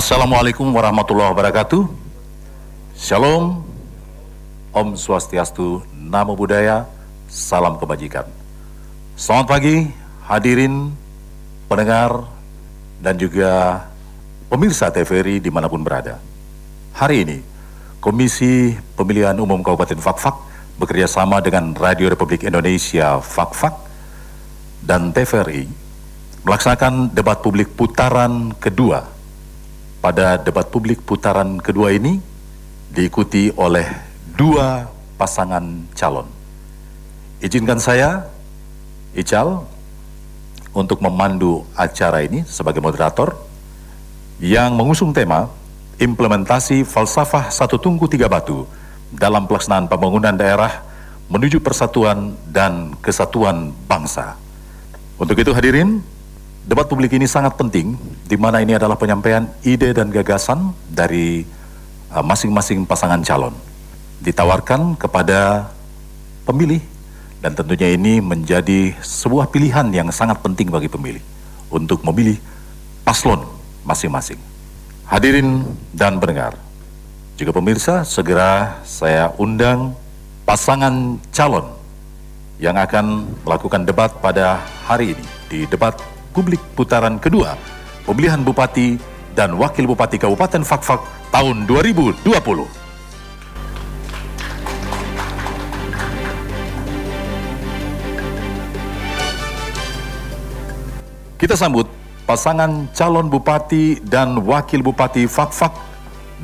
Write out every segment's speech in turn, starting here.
Assalamualaikum warahmatullahi wabarakatuh. Shalom, Om Swastiastu, Namo Buddhaya, Salam Kebajikan. Selamat pagi, hadirin, pendengar, dan juga pemirsa TVRI di mana pun berada. Hari ini, Komisi Pemilihan Umum Kabupaten Fakfak bekerja sama dengan Radio Republik Indonesia Fakfak dan TVRI melaksanakan debat publik putaran kedua pada debat publik putaran kedua ini diikuti oleh dua pasangan calon. Izinkan saya, Ical, untuk memandu acara ini sebagai moderator yang mengusung tema implementasi falsafah satu tunggu tiga batu dalam pelaksanaan pembangunan daerah menuju persatuan dan kesatuan bangsa. Untuk itu hadirin, Debat publik ini sangat penting, di mana ini adalah penyampaian ide dan gagasan dari uh, masing-masing pasangan calon. Ditawarkan kepada pemilih, dan tentunya ini menjadi sebuah pilihan yang sangat penting bagi pemilih untuk memilih paslon masing-masing. Hadirin dan pendengar, juga pemirsa, segera saya undang pasangan calon yang akan melakukan debat pada hari ini di debat publik putaran kedua pemilihan bupati dan wakil bupati Kabupaten Fakfak tahun 2020. Kita sambut pasangan calon bupati dan wakil bupati Fakfak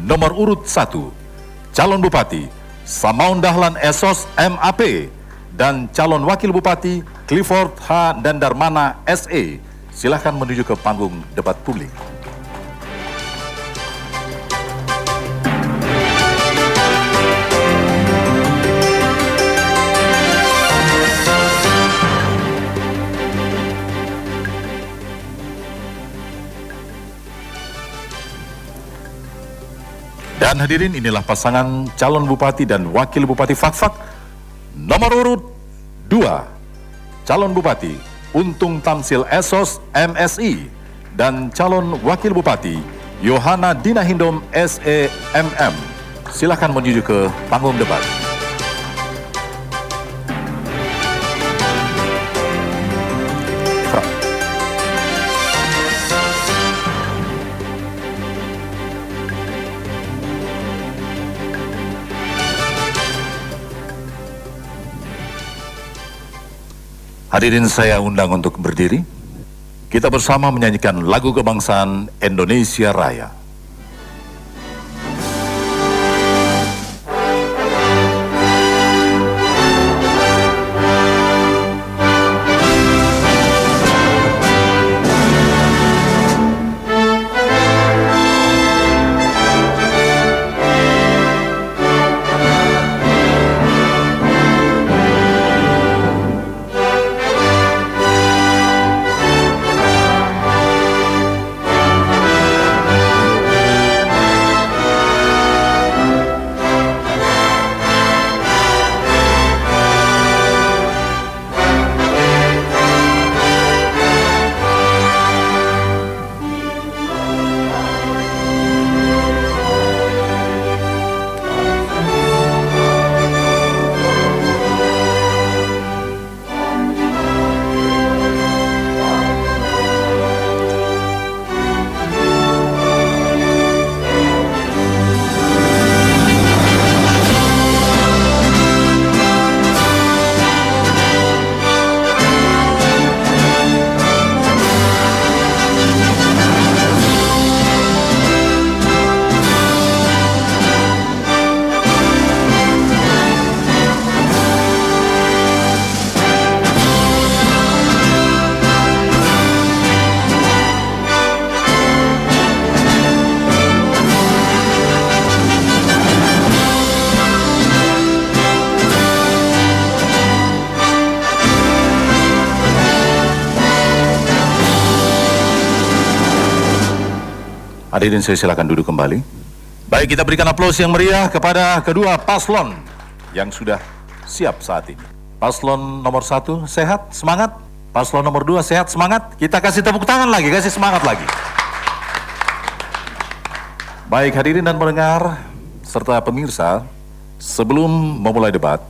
nomor urut 1. Calon bupati Samaun Dahlan Esos MAP dan calon wakil bupati Clifford H. Dandarmana SE Silahkan menuju ke panggung debat publik. Dan hadirin inilah pasangan calon bupati dan wakil bupati Fakfak nomor urut 2 calon bupati Untung Tamsil Esos MSI dan calon wakil bupati Yohana Dinahindom SEMM. Silakan menuju ke panggung debat. Hadirin saya undang untuk berdiri. Kita bersama menyanyikan lagu kebangsaan Indonesia Raya. Hadirin saya silakan duduk kembali. Baik, kita berikan aplaus yang meriah kepada kedua paslon yang sudah siap saat ini. Paslon nomor satu sehat, semangat. Paslon nomor dua sehat, semangat. Kita kasih tepuk tangan lagi, kasih semangat lagi. Baik hadirin dan pendengar serta pemirsa, sebelum memulai debat,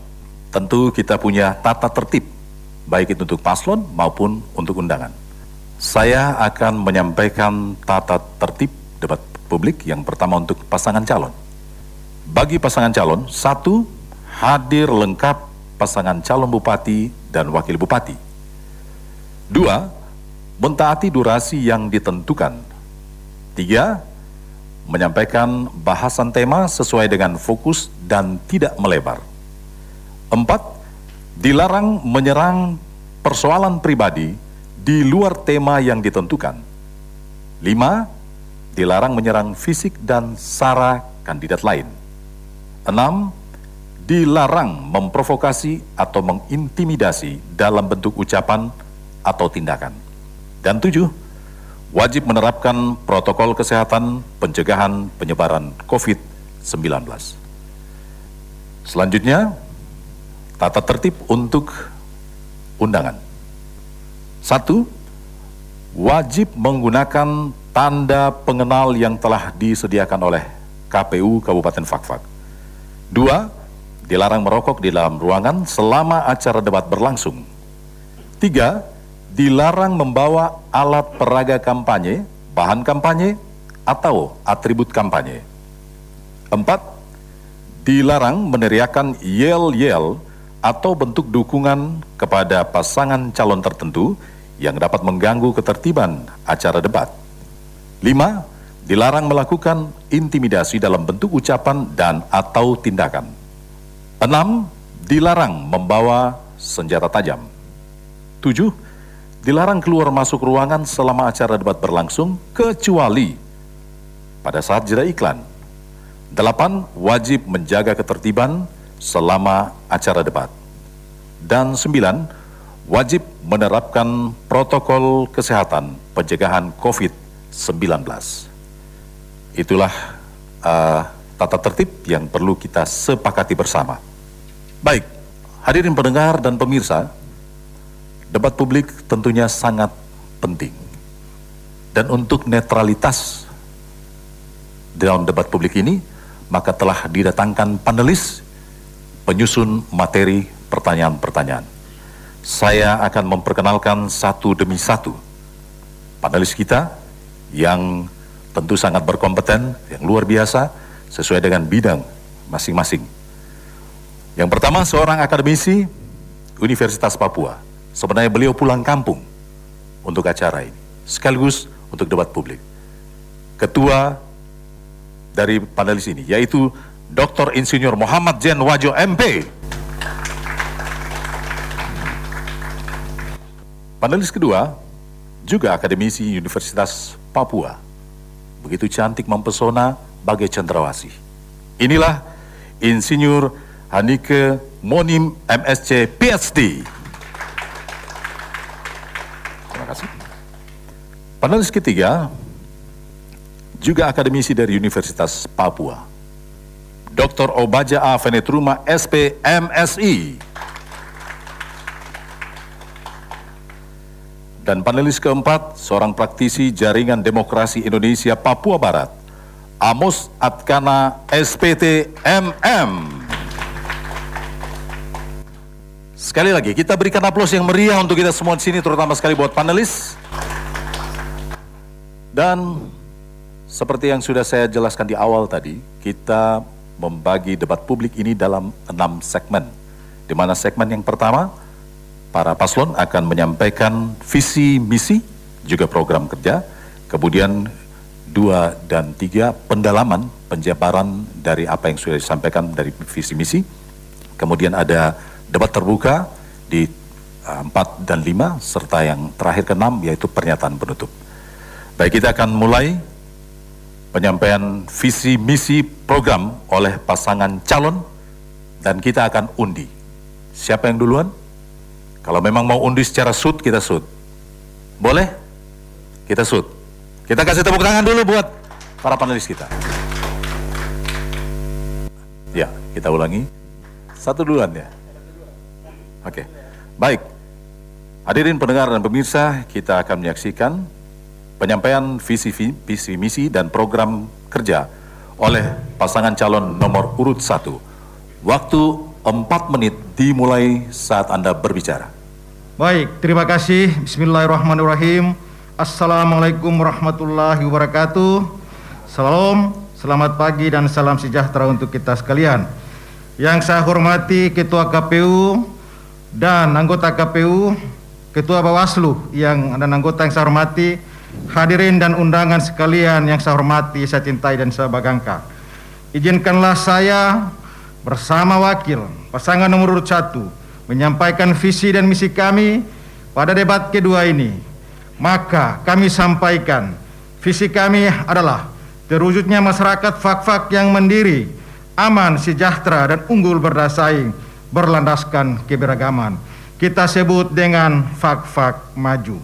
tentu kita punya tata tertib baik itu untuk paslon maupun untuk undangan. Saya akan menyampaikan tata tertib debat publik yang pertama untuk pasangan calon. Bagi pasangan calon, satu, hadir lengkap pasangan calon bupati dan wakil bupati. Dua, mentaati durasi yang ditentukan. Tiga, menyampaikan bahasan tema sesuai dengan fokus dan tidak melebar. Empat, dilarang menyerang persoalan pribadi di luar tema yang ditentukan. Lima, dilarang menyerang fisik dan sara kandidat lain. Enam, dilarang memprovokasi atau mengintimidasi dalam bentuk ucapan atau tindakan. Dan tujuh, wajib menerapkan protokol kesehatan pencegahan penyebaran COVID-19. Selanjutnya, tata tertib untuk undangan. Satu, wajib menggunakan tanda pengenal yang telah disediakan oleh KPU Kabupaten Fakfak. Dua, dilarang merokok di dalam ruangan selama acara debat berlangsung. Tiga, dilarang membawa alat peraga kampanye, bahan kampanye, atau atribut kampanye. Empat, dilarang meneriakan yel-yel atau bentuk dukungan kepada pasangan calon tertentu yang dapat mengganggu ketertiban acara debat. Lima, dilarang melakukan intimidasi dalam bentuk ucapan dan atau tindakan. Enam, dilarang membawa senjata tajam. Tujuh, dilarang keluar masuk ruangan selama acara debat berlangsung kecuali pada saat jeda iklan. Delapan, wajib menjaga ketertiban selama acara debat. Dan sembilan, wajib menerapkan protokol kesehatan pencegahan COVID-19. Itulah uh, tata tertib yang perlu kita sepakati bersama. Baik, hadirin pendengar dan pemirsa, Debat publik tentunya sangat penting. Dan untuk netralitas dalam debat publik ini, maka telah didatangkan panelis penyusun materi pertanyaan-pertanyaan. Saya akan memperkenalkan satu demi satu panelis kita yang tentu sangat berkompeten, yang luar biasa, sesuai dengan bidang masing-masing. Yang pertama seorang akademisi Universitas Papua, Sebenarnya beliau pulang kampung untuk acara ini, sekaligus untuk debat publik. Ketua dari panelis ini, yaitu Dr. Insinyur Muhammad Jen Wajo MP. Panelis kedua, juga akademisi Universitas Papua. Begitu cantik mempesona bagai cendrawasih. Inilah Insinyur Hanike Monim MSc PhD. Panelis ketiga juga akademisi dari Universitas Papua. Dr. Obaja A. Venetruma, SP, MSI. Dan panelis keempat, seorang praktisi Jaringan Demokrasi Indonesia Papua Barat, Amos Atkana, SPT, MM. Sekali lagi, kita berikan aplaus yang meriah untuk kita semua di sini, terutama sekali buat panelis. Dan seperti yang sudah saya jelaskan di awal tadi, kita membagi debat publik ini dalam enam segmen. Di mana segmen yang pertama, para paslon akan menyampaikan visi misi, juga program kerja. Kemudian dua dan tiga, pendalaman, penjabaran dari apa yang sudah disampaikan dari visi misi. Kemudian ada debat terbuka di uh, empat dan lima, serta yang terakhir ke enam, yaitu pernyataan penutup. Baik, kita akan mulai penyampaian visi misi program oleh pasangan calon dan kita akan undi. Siapa yang duluan? Kalau memang mau undi secara sud, kita sud. Boleh? Kita sud. Kita kasih tepuk tangan dulu buat para panelis kita. Ya, kita ulangi. Satu duluan ya. Oke. Baik. Hadirin pendengar dan pemirsa, kita akan menyaksikan penyampaian visi, visi misi dan program kerja oleh pasangan calon nomor urut 1. Waktu 4 menit dimulai saat Anda berbicara. Baik, terima kasih. Bismillahirrahmanirrahim. Assalamualaikum warahmatullahi wabarakatuh. Salam, selamat pagi dan salam sejahtera untuk kita sekalian. Yang saya hormati Ketua KPU dan anggota KPU, Ketua Bawaslu yang dan anggota yang saya hormati, hadirin dan undangan sekalian yang saya hormati, saya cintai dan saya banggakan. Izinkanlah saya bersama wakil pasangan nomor urut satu menyampaikan visi dan misi kami pada debat kedua ini maka kami sampaikan visi kami adalah terwujudnya masyarakat fak-fak yang mandiri, aman, sejahtera dan unggul berdasaing berlandaskan keberagaman. Kita sebut dengan fak-fak maju.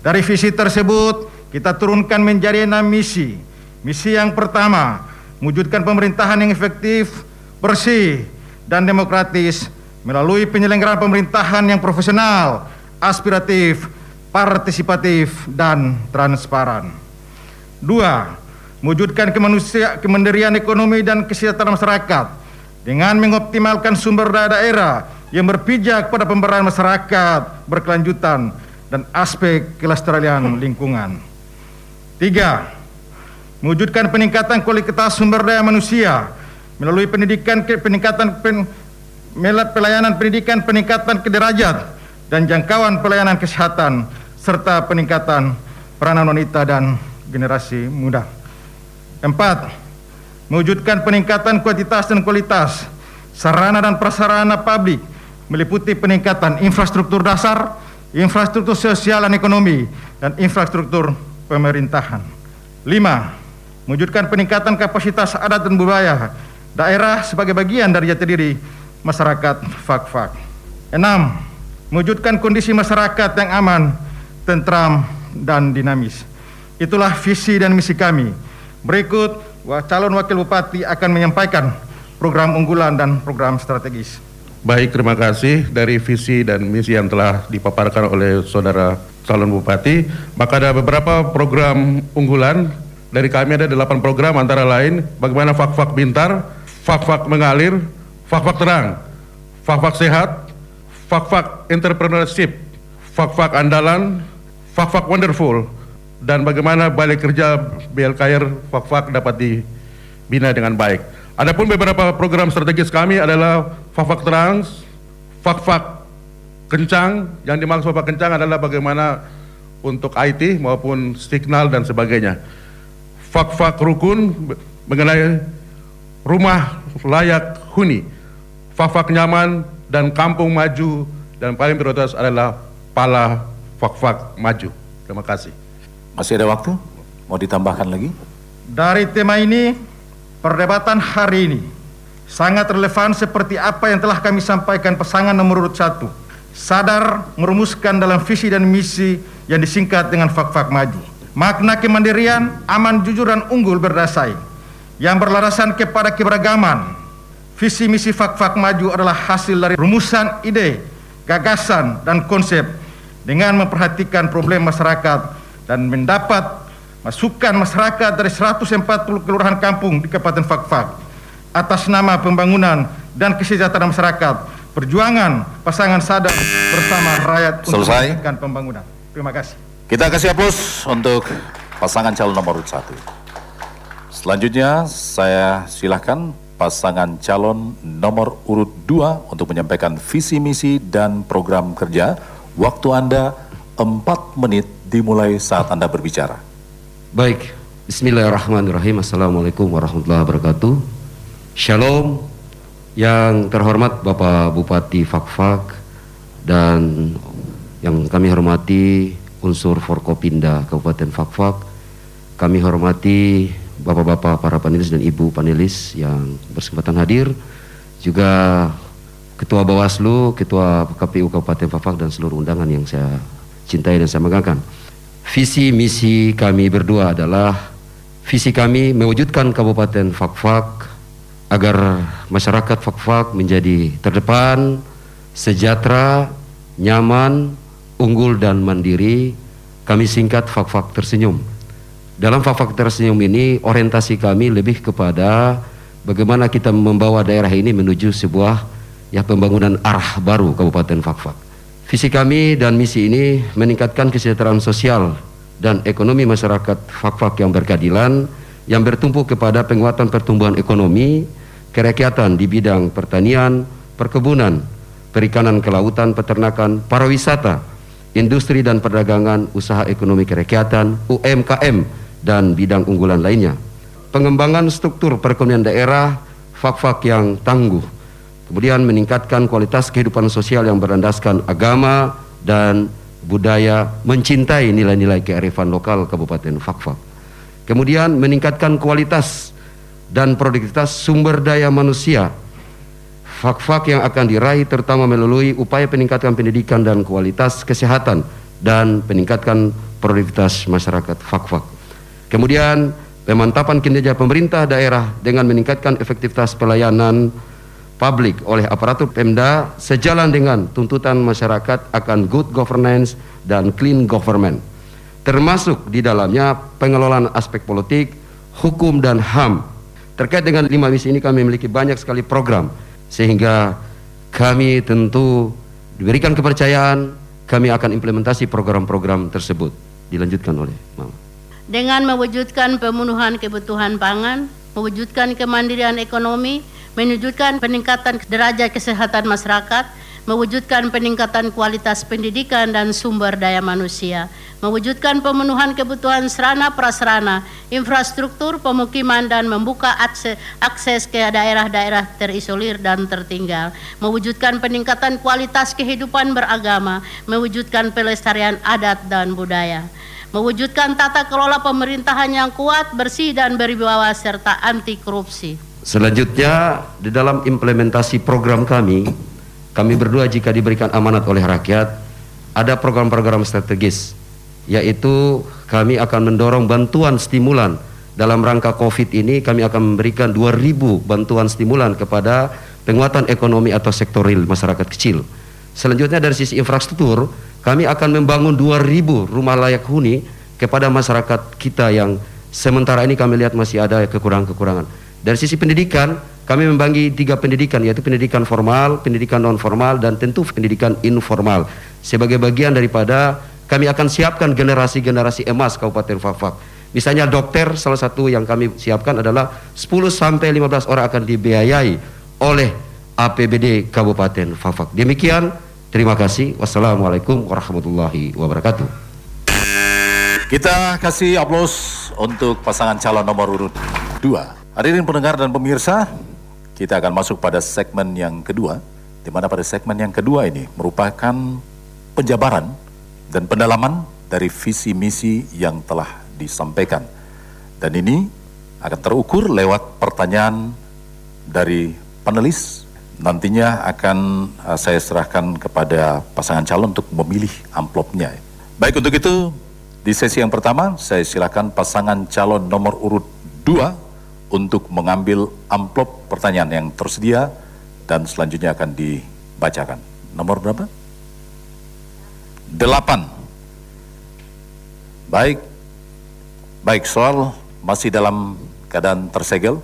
Dari visi tersebut kita turunkan menjadi enam misi. Misi yang pertama, mewujudkan pemerintahan yang efektif, bersih, dan demokratis melalui penyelenggaraan pemerintahan yang profesional, aspiratif, partisipatif, dan transparan. Dua, mewujudkan kemanusia, kemandirian ekonomi dan kesejahteraan masyarakat dengan mengoptimalkan sumber daya daerah yang berpijak pada pemberdayaan masyarakat berkelanjutan dan aspek kelestarian lingkungan. Tiga, mewujudkan peningkatan kualitas sumber daya manusia melalui pendidikan peningkatan pen, pelayanan pendidikan peningkatan kederajat dan jangkauan pelayanan kesehatan serta peningkatan peranan wanita dan generasi muda. Empat, mewujudkan peningkatan kuantitas dan kualitas sarana dan prasarana publik meliputi peningkatan infrastruktur dasar, infrastruktur sosial dan ekonomi, dan infrastruktur pemerintahan. Lima, mewujudkan peningkatan kapasitas adat dan budaya daerah sebagai bagian dari jati diri masyarakat fak-fak. Enam, mewujudkan kondisi masyarakat yang aman, tentram, dan dinamis. Itulah visi dan misi kami. Berikut, calon wakil bupati akan menyampaikan program unggulan dan program strategis. Baik, terima kasih dari visi dan misi yang telah dipaparkan oleh saudara calon bupati. Maka ada beberapa program unggulan dari kami ada delapan program antara lain bagaimana fak-fak pintar, fak-fak mengalir, fak-fak terang, fak-fak sehat, fak-fak entrepreneurship, fak-fak andalan, Fak-Fak Wonderful. Dan bagaimana balik kerja BLKR Fak-Fak dapat dibina dengan baik. Adapun beberapa program strategis kami adalah Fak-Fak Trans, Fak-Fak Kencang, yang dimaksud Fak Kencang adalah bagaimana untuk IT maupun signal dan sebagainya. Fak-Fak Rukun mengenai rumah layak huni, Fak-Fak Nyaman dan Kampung Maju dan paling prioritas adalah Pala fak-fak maju. Terima kasih. Masih ada waktu? Mau ditambahkan lagi? Dari tema ini, perdebatan hari ini sangat relevan seperti apa yang telah kami sampaikan pasangan nomor urut satu. Sadar merumuskan dalam visi dan misi yang disingkat dengan fak-fak maju. Makna kemandirian, aman, jujur, dan unggul berdasai yang berlarasan kepada keberagaman. Visi misi fak-fak maju adalah hasil dari rumusan ide, gagasan, dan konsep dengan memperhatikan problem masyarakat dan mendapat masukan masyarakat dari 140 kelurahan kampung di Kabupaten Fakfak atas nama pembangunan dan kesejahteraan masyarakat perjuangan pasangan sadar bersama rakyat Selesai. untuk pembangunan. Terima kasih. Kita kasih aplaus untuk pasangan calon nomor satu. Selanjutnya saya silahkan pasangan calon nomor urut dua untuk menyampaikan visi misi dan program kerja Waktu Anda 4 menit dimulai saat Anda berbicara. Baik, Bismillahirrahmanirrahim. Assalamualaikum warahmatullahi wabarakatuh. Shalom yang terhormat Bapak Bupati Fakfak dan yang kami hormati unsur Forkopinda Kabupaten Fakfak. Kami hormati Bapak-bapak para panelis dan Ibu panelis yang bersempatan hadir. Juga Ketua Bawaslu, Ketua KPU Kabupaten Fafak dan seluruh undangan yang saya cintai dan saya banggakan. Visi misi kami berdua adalah visi kami mewujudkan Kabupaten Fakfak agar masyarakat Fakfak menjadi terdepan, sejahtera, nyaman, unggul dan mandiri. Kami singkat Fakfak tersenyum. Dalam Fakfak Tersenyum ini orientasi kami lebih kepada bagaimana kita membawa daerah ini menuju sebuah ya pembangunan arah baru Kabupaten Fakfak. Visi kami dan misi ini meningkatkan kesejahteraan sosial dan ekonomi masyarakat Fakfak yang berkeadilan yang bertumpu kepada penguatan pertumbuhan ekonomi, kerakyatan di bidang pertanian, perkebunan, perikanan kelautan, peternakan, pariwisata, industri dan perdagangan, usaha ekonomi kerakyatan, UMKM, dan bidang unggulan lainnya. Pengembangan struktur perekonomian daerah, fak-fak yang tangguh, kemudian meningkatkan kualitas kehidupan sosial yang berlandaskan agama dan budaya, mencintai nilai-nilai kearifan lokal Kabupaten Fakfak. Kemudian meningkatkan kualitas dan produktivitas sumber daya manusia fak-fak yang akan diraih terutama melalui upaya peningkatan pendidikan dan kualitas kesehatan dan peningkatan produktivitas masyarakat fak-fak. Kemudian pemantapan kinerja pemerintah daerah dengan meningkatkan efektivitas pelayanan publik oleh aparatur Pemda sejalan dengan tuntutan masyarakat akan good governance dan clean government. Termasuk di dalamnya pengelolaan aspek politik, hukum dan HAM. Terkait dengan lima misi ini kami memiliki banyak sekali program sehingga kami tentu diberikan kepercayaan kami akan implementasi program-program tersebut dilanjutkan oleh Mama dengan mewujudkan pemenuhan kebutuhan pangan, mewujudkan kemandirian ekonomi, mewujudkan peningkatan derajat kesehatan masyarakat, mewujudkan peningkatan kualitas pendidikan dan sumber daya manusia, mewujudkan pemenuhan kebutuhan serana prasarana, infrastruktur pemukiman dan membuka akses, akses ke daerah-daerah terisolir dan tertinggal, mewujudkan peningkatan kualitas kehidupan beragama, mewujudkan pelestarian adat dan budaya mewujudkan tata kelola pemerintahan yang kuat, bersih dan berwibawa serta anti korupsi. Selanjutnya di dalam implementasi program kami, kami berdua jika diberikan amanat oleh rakyat, ada program-program strategis yaitu kami akan mendorong bantuan stimulan dalam rangka Covid ini kami akan memberikan 2000 bantuan stimulan kepada penguatan ekonomi atau sektor real masyarakat kecil. Selanjutnya dari sisi infrastruktur, kami akan membangun 2000 rumah layak huni kepada masyarakat kita yang sementara ini kami lihat masih ada kekurangan-kekurangan. Dari sisi pendidikan, kami membagi tiga pendidikan yaitu pendidikan formal, pendidikan non formal dan tentu pendidikan informal. Sebagai bagian daripada kami akan siapkan generasi-generasi emas Kabupaten Fafak. Misalnya dokter salah satu yang kami siapkan adalah 10 sampai 15 orang akan dibiayai oleh APBD Kabupaten Fafak. Demikian Terima kasih. Wassalamualaikum warahmatullahi wabarakatuh. Kita kasih aplaus untuk pasangan calon nomor urut 2. Hadirin pendengar dan pemirsa, kita akan masuk pada segmen yang kedua, di mana pada segmen yang kedua ini merupakan penjabaran dan pendalaman dari visi misi yang telah disampaikan. Dan ini akan terukur lewat pertanyaan dari panelis nantinya akan uh, saya serahkan kepada pasangan calon untuk memilih amplopnya. Baik untuk itu, di sesi yang pertama saya silakan pasangan calon nomor urut 2 untuk mengambil amplop pertanyaan yang tersedia dan selanjutnya akan dibacakan. Nomor berapa? Delapan. Baik, baik soal masih dalam keadaan tersegel.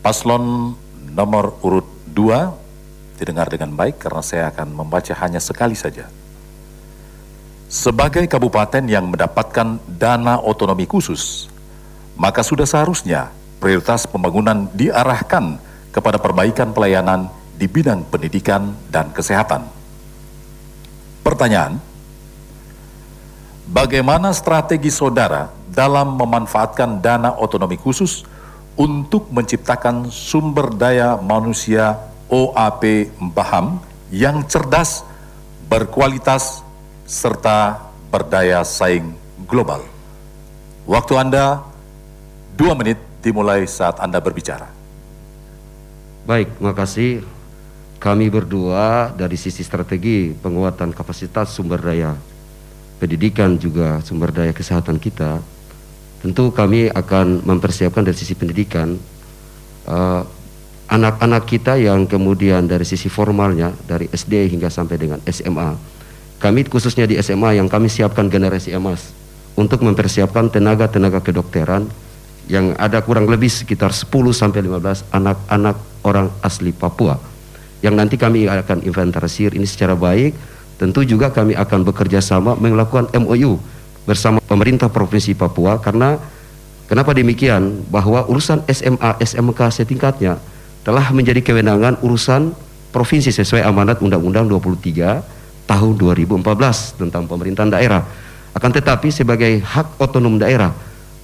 Paslon nomor urut 2 didengar dengan baik karena saya akan membaca hanya sekali saja. Sebagai kabupaten yang mendapatkan dana otonomi khusus, maka sudah seharusnya prioritas pembangunan diarahkan kepada perbaikan pelayanan di bidang pendidikan dan kesehatan. Pertanyaan, bagaimana strategi saudara dalam memanfaatkan dana otonomi khusus untuk menciptakan sumber daya manusia OAP Mbaham yang cerdas, berkualitas, serta berdaya saing global. Waktu Anda dua menit dimulai saat Anda berbicara. Baik, terima kasih. Kami berdua dari sisi strategi penguatan kapasitas sumber daya pendidikan juga sumber daya kesehatan kita tentu kami akan mempersiapkan dari sisi pendidikan eh, anak-anak uh, kita yang kemudian dari sisi formalnya dari SD hingga sampai dengan SMA kami khususnya di SMA yang kami siapkan generasi emas untuk mempersiapkan tenaga-tenaga kedokteran yang ada kurang lebih sekitar 10 sampai 15 anak-anak orang asli Papua yang nanti kami akan inventarisir ini secara baik. Tentu juga kami akan bekerja sama melakukan MOU bersama pemerintah Provinsi Papua karena kenapa demikian? Bahwa urusan SMA SMK setingkatnya telah menjadi kewenangan urusan provinsi sesuai amanat Undang-Undang 23 tahun 2014 tentang pemerintahan daerah. Akan tetapi sebagai hak otonom daerah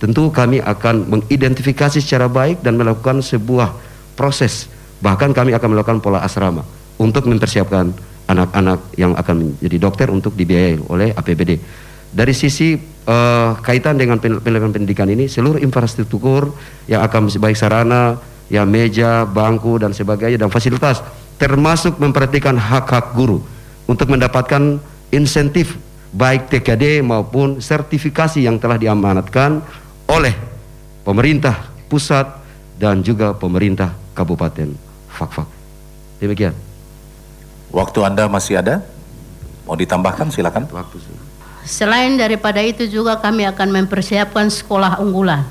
tentu kami akan mengidentifikasi secara baik dan melakukan sebuah proses. Bahkan kami akan melakukan pola asrama untuk mempersiapkan anak-anak yang akan menjadi dokter untuk dibiayai oleh APBD dari sisi uh, kaitan dengan pendidikan pendidikan ini seluruh infrastruktur yang akan baik sarana ya meja bangku dan sebagainya dan fasilitas termasuk memperhatikan hak-hak guru untuk mendapatkan insentif baik TKD maupun sertifikasi yang telah diamanatkan oleh pemerintah pusat dan juga pemerintah Kabupaten Fakfak. Demikian. Waktu Anda masih ada? Mau ditambahkan silakan. Waktu. Selain daripada itu juga kami akan mempersiapkan sekolah unggulan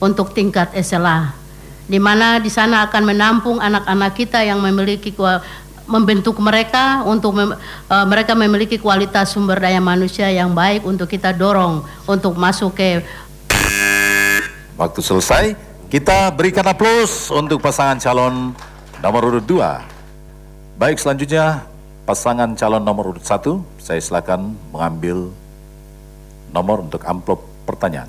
untuk tingkat SLA di mana di sana akan menampung anak-anak kita yang memiliki membentuk mereka untuk mem, uh, mereka memiliki kualitas sumber daya manusia yang baik untuk kita dorong untuk masuk ke Waktu selesai, kita berikan aplaus untuk pasangan calon nomor urut 2. Baik, selanjutnya pasangan calon nomor urut 1, saya silakan mengambil nomor untuk amplop pertanyaan.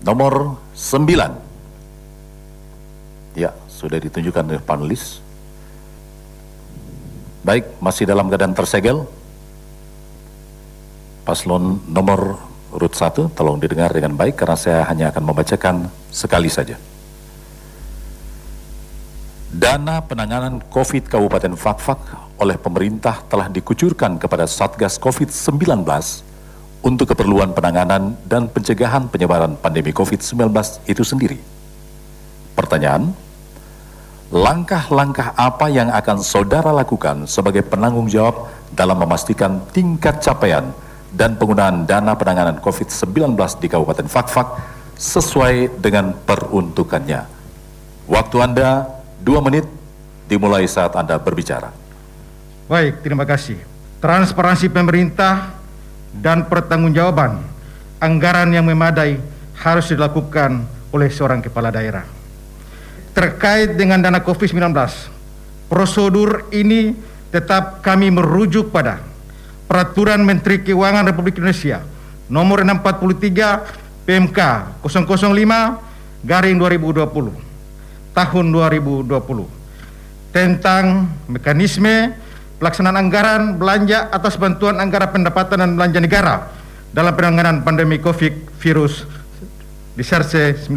Nomor 9. Ya, sudah ditunjukkan oleh panelis. Baik, masih dalam keadaan tersegel. Paslon nomor urut satu, tolong didengar dengan baik karena saya hanya akan membacakan sekali saja. Dana penanganan COVID Kabupaten Fakfak oleh pemerintah telah dikucurkan kepada Satgas COVID-19 untuk keperluan penanganan dan pencegahan penyebaran pandemi COVID-19 itu sendiri. Pertanyaan, langkah-langkah apa yang akan saudara lakukan sebagai penanggung jawab dalam memastikan tingkat capaian dan penggunaan dana penanganan COVID-19 di Kabupaten Fakfak sesuai dengan peruntukannya. Waktu Anda dua menit dimulai saat Anda berbicara. Baik, terima kasih. Transparansi pemerintah dan pertanggungjawaban anggaran yang memadai harus dilakukan oleh seorang kepala daerah. Terkait dengan dana COVID-19, prosedur ini tetap kami merujuk pada Peraturan Menteri Keuangan Republik Indonesia nomor 643 PMK 005 garing 2020 tahun 2020 tentang mekanisme pelaksanaan anggaran belanja atas bantuan anggaran pendapatan dan belanja negara dalam penanganan pandemi COVID virus di SARS 19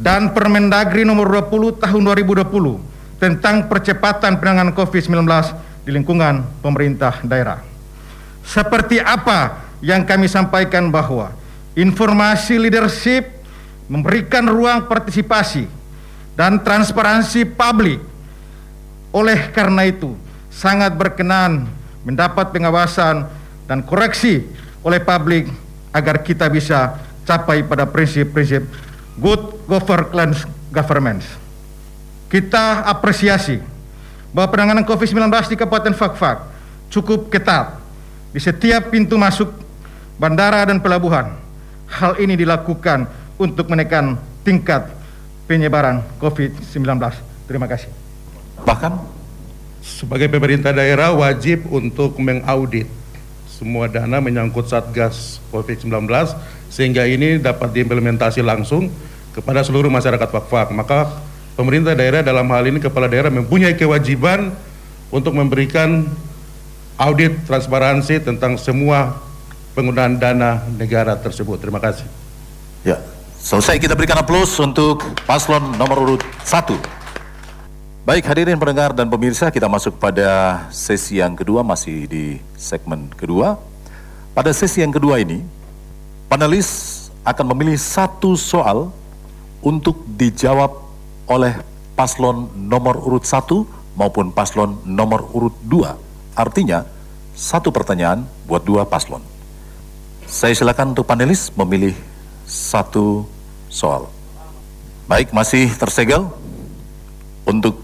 dan Permendagri nomor 20 tahun 2020 tentang percepatan penanganan COVID-19 di lingkungan pemerintah daerah. Seperti apa yang kami sampaikan bahwa informasi leadership memberikan ruang partisipasi dan transparansi publik. Oleh karena itu, sangat berkenan mendapat pengawasan dan koreksi oleh publik agar kita bisa capai pada prinsip-prinsip good governance. Kita apresiasi bahwa penanganan COVID-19 di Kabupaten Fakfak cukup ketat di setiap pintu masuk bandara dan pelabuhan. Hal ini dilakukan untuk menekan tingkat penyebaran COVID-19. Terima kasih. Bahkan sebagai pemerintah daerah wajib untuk mengaudit semua dana menyangkut Satgas COVID-19 sehingga ini dapat diimplementasi langsung kepada seluruh masyarakat Fakfak. Maka pemerintah daerah dalam hal ini kepala daerah mempunyai kewajiban untuk memberikan audit transparansi tentang semua penggunaan dana negara tersebut. Terima kasih. Ya, selesai kita berikan aplaus untuk paslon nomor urut satu. Baik hadirin pendengar dan pemirsa, kita masuk pada sesi yang kedua, masih di segmen kedua. Pada sesi yang kedua ini, panelis akan memilih satu soal untuk dijawab oleh paslon nomor urut 1 maupun paslon nomor urut 2. Artinya, satu pertanyaan buat dua paslon. Saya silakan untuk panelis memilih satu soal. Baik, masih tersegel untuk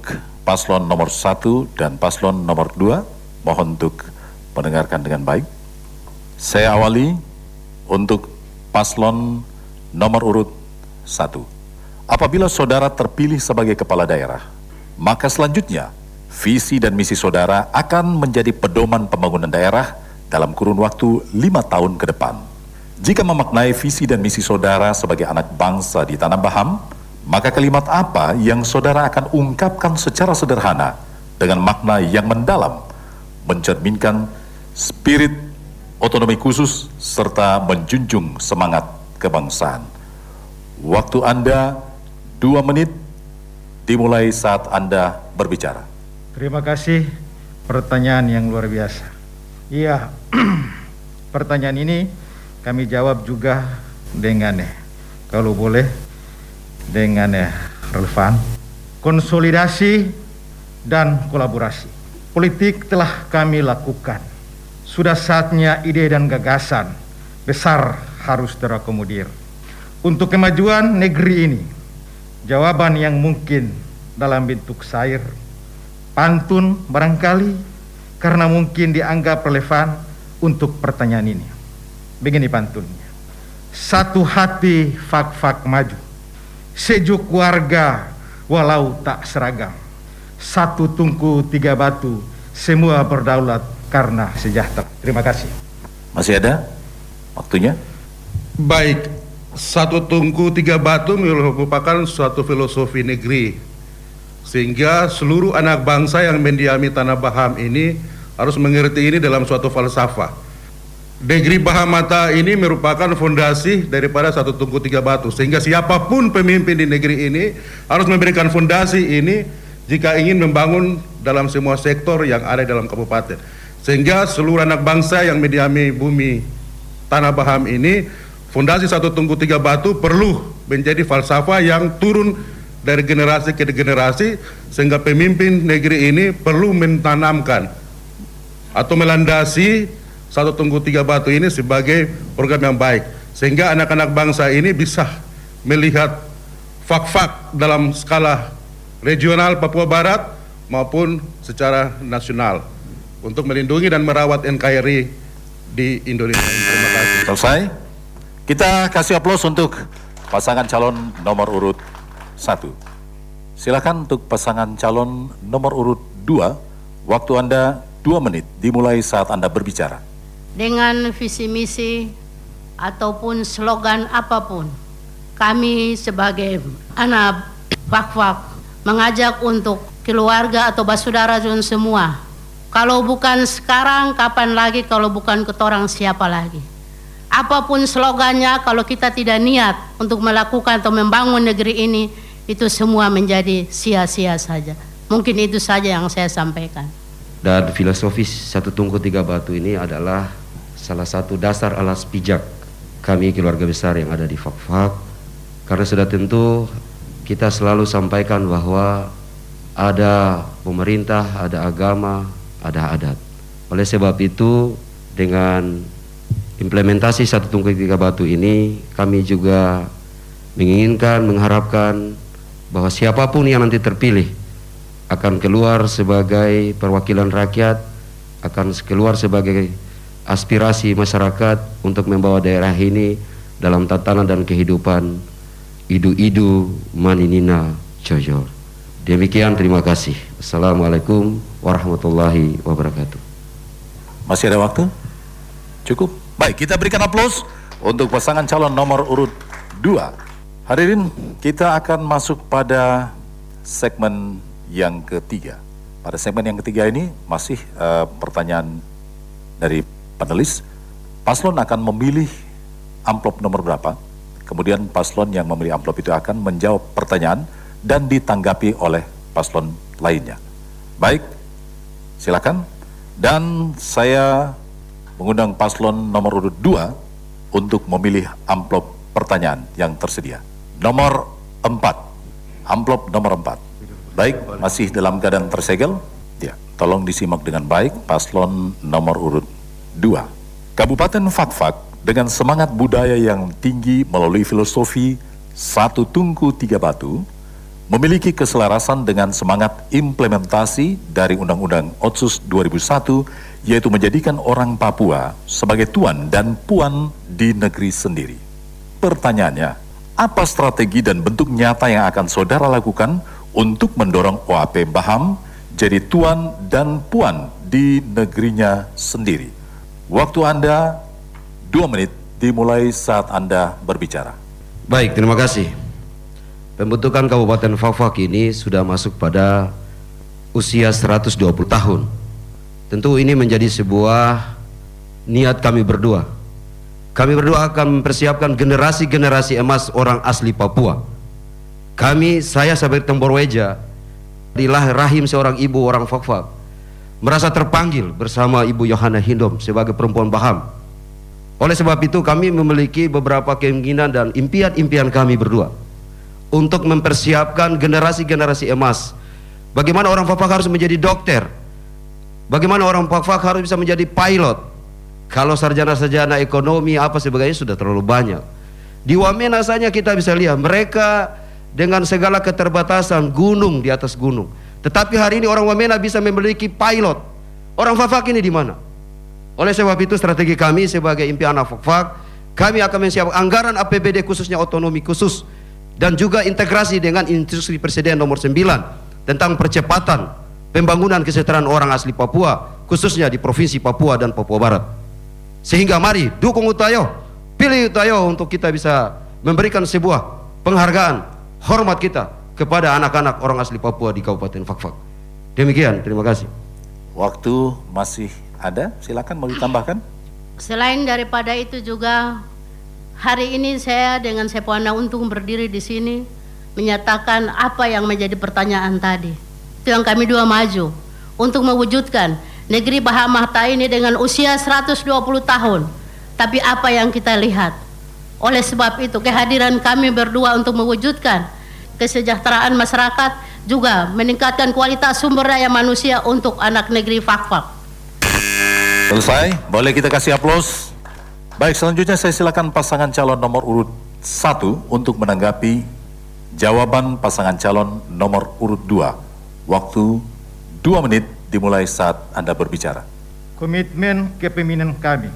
paslon nomor satu dan paslon nomor dua. Mohon untuk mendengarkan dengan baik. Saya awali untuk paslon nomor urut satu. Apabila saudara terpilih sebagai kepala daerah, maka selanjutnya visi dan misi saudara akan menjadi pedoman pembangunan daerah dalam kurun waktu lima tahun ke depan. Jika memaknai visi dan misi saudara sebagai anak bangsa di Tanah Baham, maka kalimat apa yang saudara akan ungkapkan secara sederhana dengan makna yang mendalam, mencerminkan spirit otonomi khusus serta menjunjung semangat kebangsaan. Waktu Anda dua menit dimulai saat Anda berbicara. Terima kasih pertanyaan yang luar biasa. Iya, pertanyaan ini kami jawab juga dengan ya, kalau boleh dengan ya relevan konsolidasi dan kolaborasi. Politik telah kami lakukan. Sudah saatnya ide dan gagasan besar harus terakomodir. Untuk kemajuan negeri ini, jawaban yang mungkin dalam bentuk sair, pantun barangkali karena mungkin dianggap relevan untuk pertanyaan ini. Begini pantunnya. Satu hati fak-fak maju sejuk warga walau tak seragam. Satu tungku tiga batu, semua berdaulat karena sejahtera. Terima kasih. Masih ada waktunya? Baik, satu tungku tiga batu merupakan suatu filosofi negeri. Sehingga seluruh anak bangsa yang mendiami tanah Baham ini harus mengerti ini dalam suatu falsafah. Negeri Bahamata ini merupakan fondasi daripada satu tungku tiga batu. Sehingga siapa pun pemimpin di negeri ini harus memberikan fondasi ini jika ingin membangun dalam semua sektor yang ada dalam kabupaten. Sehingga seluruh anak bangsa yang mendiami bumi tanah Baham ini fondasi satu tungku tiga batu perlu menjadi falsafah yang turun dari generasi ke generasi sehingga pemimpin negeri ini perlu mentanamkan atau melandasi satu tunggu tiga batu ini sebagai program yang baik sehingga anak-anak bangsa ini bisa melihat fak-fak dalam skala regional Papua Barat maupun secara nasional untuk melindungi dan merawat NKRI di Indonesia. Terima kasih. Selesai. Kita kasih aplaus untuk pasangan calon nomor urut satu. Silakan untuk pasangan calon nomor urut dua. Waktu Anda dua menit dimulai saat Anda berbicara dengan visi misi ataupun slogan apa pun. Kami sebagai anak wak-wak mengajak untuk keluarga atau basudara semua. Kalau bukan sekarang, kapan lagi kalau bukan ketorang siapa lagi? Apa pun slogannya, kalau kita tidak niat untuk melakukan atau membangun negeri ini, itu semua menjadi sia-sia saja. Mungkin itu saja yang saya sampaikan. Dan filosofis satu tungku tiga batu ini adalah salah satu dasar alas pijak kami keluarga besar yang ada di Fakfak karena sudah tentu kita selalu sampaikan bahwa ada pemerintah, ada agama, ada adat. Oleh sebab itu dengan implementasi satu tungku tiga batu ini kami juga menginginkan, mengharapkan bahwa siapa pun yang nanti terpilih akan keluar sebagai perwakilan rakyat, akan keluar sebagai aspirasi masyarakat untuk membawa daerah ini dalam tatanan dan kehidupan idu-idu maninina cojor. Demikian terima kasih. Assalamualaikum warahmatullahi wabarakatuh. Masih ada waktu? Cukup? Baik, kita berikan aplaus untuk pasangan calon nomor urut 2. Hadirin, kita akan masuk pada segmen yang ketiga. Pada segmen yang ketiga ini masih uh, pertanyaan dari panelis, paslon akan memilih amplop nomor berapa, kemudian paslon yang memilih amplop itu akan menjawab pertanyaan dan ditanggapi oleh paslon lainnya. Baik, silakan. Dan saya mengundang paslon nomor urut 2 untuk memilih amplop pertanyaan yang tersedia. Nomor 4, amplop nomor 4. Baik, masih dalam keadaan tersegel? Ya, tolong disimak dengan baik paslon nomor urut 2. Kabupaten Fakfak dengan semangat budaya yang tinggi melalui filosofi satu tungku tiga batu, memiliki keselarasan dengan semangat implementasi dari Undang-Undang Otsus 2001 yaitu menjadikan orang Papua sebagai tuan dan puan di negeri sendiri. Pertanyaannya, apa strategi dan bentuk nyata yang akan saudara lakukan untuk mendorong OAP Baham jadi tuan dan puan di negerinya sendiri? Waktu Anda dua menit dimulai saat Anda berbicara. Baik, terima kasih. Pembentukan Kabupaten Fafak ini sudah masuk pada usia 120 tahun. Tentu ini menjadi sebuah niat kami berdua. Kami berdua akan mempersiapkan generasi-generasi emas orang asli Papua. Kami, saya sebagai Temborweja, di rahim seorang ibu orang Fakfak, merasa terpanggil bersama Ibu Yohana Hindom sebagai perempuan Baham. Oleh sebab itu kami memiliki beberapa keinginan dan impian-impian kami berdua untuk mempersiapkan generasi-generasi emas. Bagaimana orang Fakfak harus menjadi dokter, Bagaimana orang Fakfak harus bisa menjadi pilot? Kalau sarjana-sarjana ekonomi apa sebagainya sudah terlalu banyak. Di Wamena saja kita bisa lihat mereka dengan segala keterbatasan gunung di atas gunung. Tetapi hari ini orang Wamena bisa memiliki pilot. Orang Fakfak ini di mana? Oleh sebab itu strategi kami sebagai impian Fakfak, kami akan menyiapkan anggaran APBD khususnya otonomi khusus dan juga integrasi dengan instruksi Presiden nomor 9 tentang percepatan pembangunan kesejahteraan orang asli Papua khususnya di provinsi Papua dan Papua Barat sehingga mari dukung Utayo pilih Utayo untuk kita bisa memberikan sebuah penghargaan hormat kita kepada anak-anak orang asli Papua di Kabupaten Fakfak demikian terima kasih waktu masih ada silakan mau ditambahkan selain daripada itu juga hari ini saya dengan Sepuana untuk berdiri di sini menyatakan apa yang menjadi pertanyaan tadi itu yang kami dua maju untuk mewujudkan negeri Bahamahta ini dengan usia 120 tahun. Tapi apa yang kita lihat? Oleh sebab itu kehadiran kami berdua untuk mewujudkan kesejahteraan masyarakat juga meningkatkan kualitas sumber daya manusia untuk anak negeri Fakfak. Selesai, boleh kita kasih aplaus. Baik, selanjutnya saya silakan pasangan calon nomor urut satu untuk menanggapi jawaban pasangan calon nomor urut dua. Waktu dua menit dimulai saat Anda berbicara. Komitmen kepemimpinan kami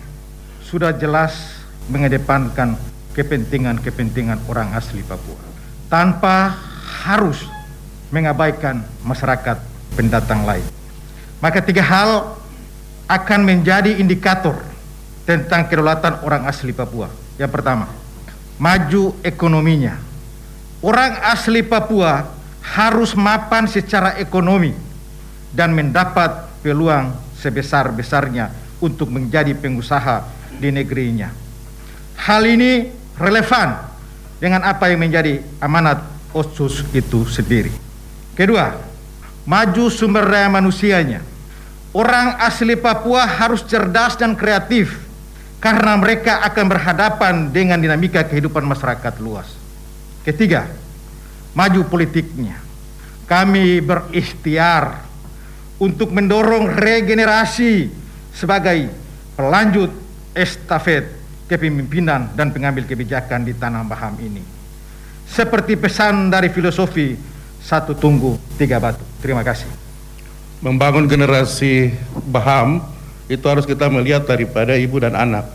sudah jelas mengedepankan kepentingan-kepentingan orang asli Papua tanpa harus mengabaikan masyarakat pendatang lain. Maka tiga hal akan menjadi indikator tentang kedaulatan orang asli Papua. Yang pertama, maju ekonominya. Orang asli Papua harus mapan secara ekonomi dan mendapat peluang sebesar-besarnya untuk menjadi pengusaha di negerinya. Hal ini relevan dengan apa yang menjadi amanat OSUS itu sendiri. Kedua, maju sumber daya manusianya. Orang asli Papua harus cerdas dan kreatif karena mereka akan berhadapan dengan dinamika kehidupan masyarakat luas. Ketiga, maju politiknya. Kami berikhtiar untuk mendorong regenerasi sebagai pelanjut estafet kepemimpinan dan pengambil kebijakan di tanah Baham ini. Seperti pesan dari filosofi satu tunggu tiga batu. Terima kasih. Membangun generasi Baham itu harus kita melihat daripada ibu dan anak.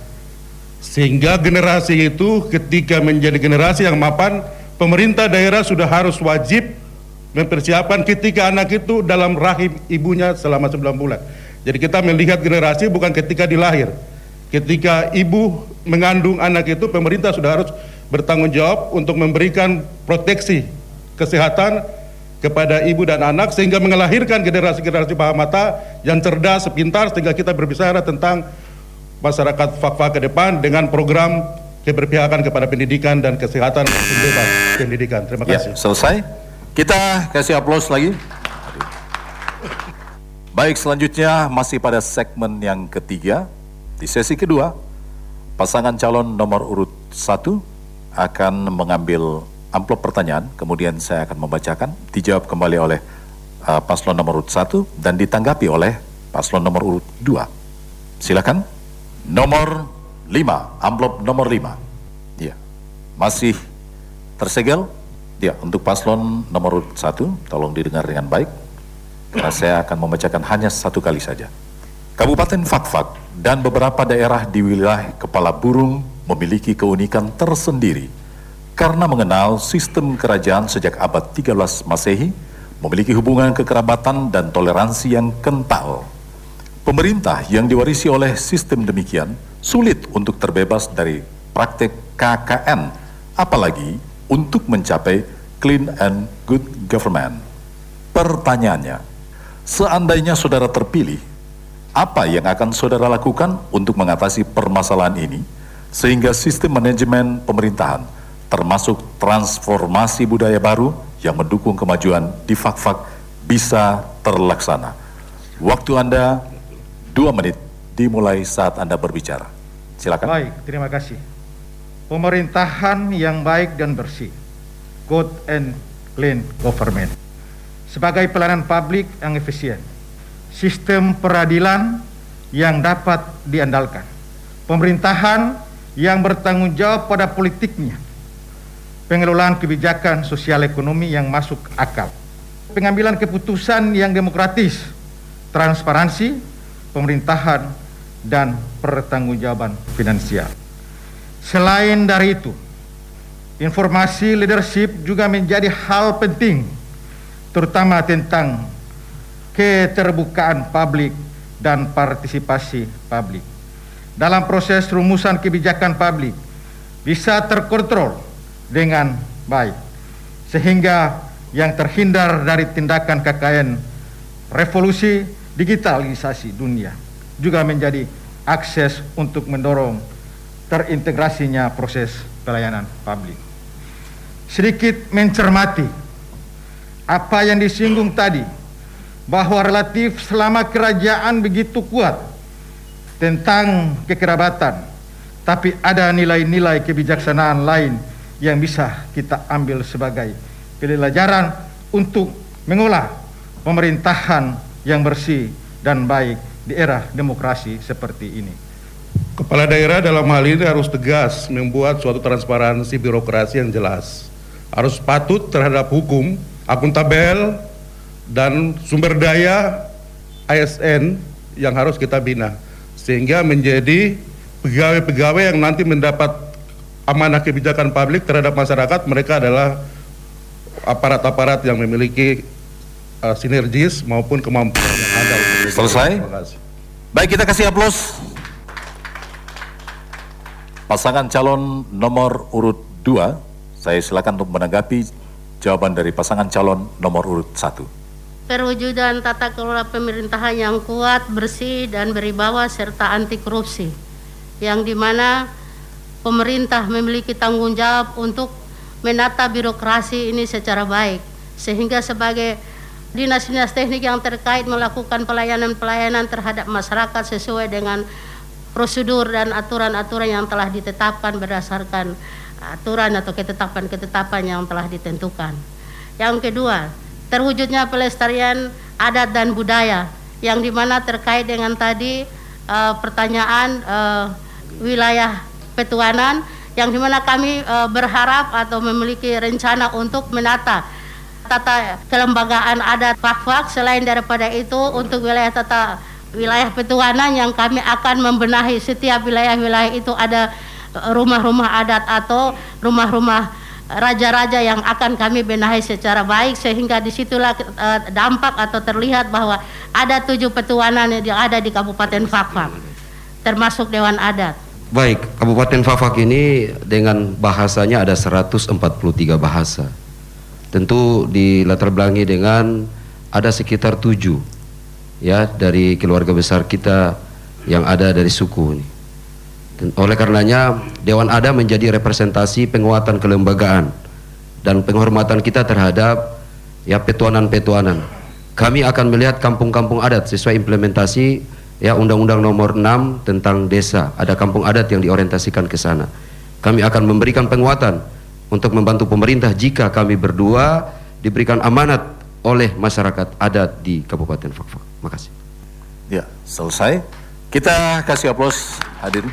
Sehingga generasi itu ketika menjadi generasi yang mapan pemerintah daerah sudah harus wajib mempersiapkan ketika anak itu dalam rahim ibunya selama 9 bulan. Jadi kita melihat generasi bukan ketika dilahir. Ketika ibu mengandung anak itu pemerintah sudah harus bertanggung jawab untuk memberikan proteksi kesehatan kepada ibu dan anak sehingga mengelahirkan generasi-generasi paham mata yang cerdas, pintar sehingga kita berbicara tentang masyarakat fakfa ke depan dengan program keberpihakan kepada pendidikan dan kesehatan bebas pendidikan. Terima ya, kasih. Ya, selesai. Kita kasih aplaus lagi. Baik, selanjutnya masih pada segmen yang ketiga. Di sesi kedua, pasangan calon nomor urut satu akan mengambil amplop pertanyaan, kemudian saya akan membacakan, dijawab kembali oleh uh, paslon nomor urut satu dan ditanggapi oleh paslon nomor urut dua. Silakan. Nomor lima, amplop nomor lima. Ya, masih tersegel. Ya, untuk paslon nomor urut satu, tolong didengar dengan baik. Karena saya akan membacakan hanya satu kali saja. Kabupaten Fakfak dan beberapa daerah di wilayah Kepala Burung memiliki keunikan tersendiri karena mengenal sistem kerajaan sejak abad 13 Masehi, memiliki hubungan kekerabatan dan toleransi yang kental. Pemerintah yang diwarisi oleh sistem demikian sulit untuk terbebas dari praktek KKN, apalagi untuk mencapai clean and good government. Pertanyaannya, seandainya saudara terpilih, apa yang akan saudara lakukan untuk mengatasi permasalahan ini sehingga sistem manajemen pemerintahan termasuk transformasi budaya baru yang mendukung kemajuan di Fakfak bisa terlaksana. Waktu Anda dua menit dimulai saat Anda berbicara. Silakan. Baik, terima kasih. Pemerintahan yang baik dan bersih. Good and clean government. Sebagai pelayanan publik yang efisien. Sistem peradilan yang dapat diandalkan. Pemerintahan yang bertanggung jawab pada politiknya. Pengelolaan kebijakan sosial ekonomi yang masuk akal. Pengambilan keputusan yang demokratis, transparansi, pemerintahan, dan pertanggungjawaban finansial. Selain dari itu, informasi leadership juga menjadi hal penting, terutama tentang keterbukaan publik dan partisipasi publik. Dalam proses rumusan kebijakan publik bisa terkontrol dengan baik, sehingga yang terhindar dari tindakan KKN revolusi digitalisasi dunia juga menjadi akses untuk mendorong terintegrasinya proses pelayanan publik. Sedikit mencermati apa yang disinggung tadi bahwa relatif selama kerajaan begitu kuat tentang kekerabatan, tapi ada nilai-nilai kebijaksanaan lain yang bisa kita ambil sebagai pelajaran untuk mengolah pemerintahan yang bersih dan baik di era demokrasi seperti ini. Kepala daerah dalam hal ini harus tegas membuat suatu transparansi birokrasi yang jelas. Harus patut terhadap hukum, akuntabel, dan sumber daya ASN yang harus kita bina. Sehingga menjadi pegawai-pegawai yang nanti mendapat amanah kebijakan publik terhadap masyarakat, mereka adalah aparat-aparat yang memiliki uh, sinergis maupun kemampuan yang ada. Selesai? Baik, kita kasih aplaus. Pasangan calon nomor urut 2, saya silakan untuk menanggapi jawaban dari pasangan calon nomor urut 1. Perwujudan tata kelola pemerintahan yang kuat, bersih, dan beribawa serta anti korupsi, yang di mana pemerintah memiliki tanggung jawab untuk menata birokrasi ini secara baik, sehingga sebagai dinas-dinas teknik yang terkait melakukan pelayanan-pelayanan terhadap masyarakat sesuai dengan prosedur dan aturan-aturan yang telah ditetapkan berdasarkan aturan atau ketetapan-ketetapan yang telah ditentukan. Yang kedua, terwujudnya pelestarian adat dan budaya yang di mana terkait dengan tadi uh, pertanyaan uh, wilayah petuanan yang di mana kami uh, berharap atau memiliki rencana untuk menata tata kelembagaan adat Fakfak. Selain daripada itu untuk wilayah tata wilayah petuanan yang kami akan membenahi setiap wilayah-wilayah itu ada rumah-rumah adat atau rumah-rumah raja-raja yang akan kami benahi secara baik sehingga di situlah uh, dampak atau terlihat bahwa ada tujuh petuanan yang ada di Kabupaten Fakfak termasuk Dewan Adat. Baik, Kabupaten Fafak ini dengan bahasanya ada 143 bahasa. Tentu dilatar belakangi dengan ada sekitar tujuh ya dari keluarga besar kita yang ada dari suku ini. Oleh karenanya Dewan Ada menjadi representasi penguatan kelembagaan dan penghormatan kita terhadap ya petuanan-petuanan. Kami akan melihat kampung-kampung adat sesuai implementasi ya Undang-Undang Nomor 6 tentang desa. Ada kampung adat yang diorientasikan ke sana. Kami akan memberikan penguatan untuk membantu pemerintah jika kami berdua diberikan amanat oleh masyarakat adat di Kabupaten Fakfak. Makasih. Ya, selesai. Kita kasih aplaus hadirin.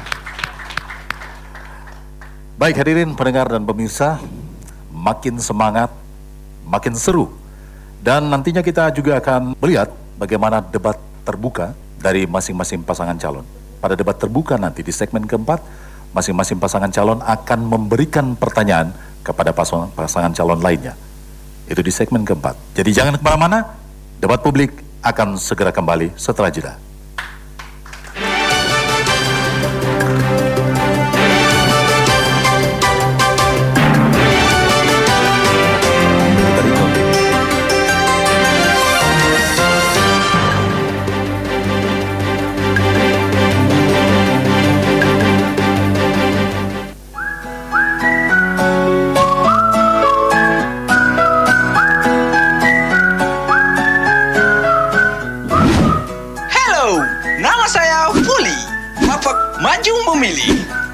Baik hadirin pendengar dan pemirsa, makin semangat, makin seru. Dan nantinya kita juga akan melihat bagaimana debat terbuka dari masing-masing pasangan calon. Pada debat terbuka nanti di segmen keempat, masing-masing pasangan calon akan memberikan pertanyaan kepada pasangan, calon lainnya. Itu di segmen keempat. Jadi jangan ke mana-mana, debat publik akan segera kembali setelah jeda.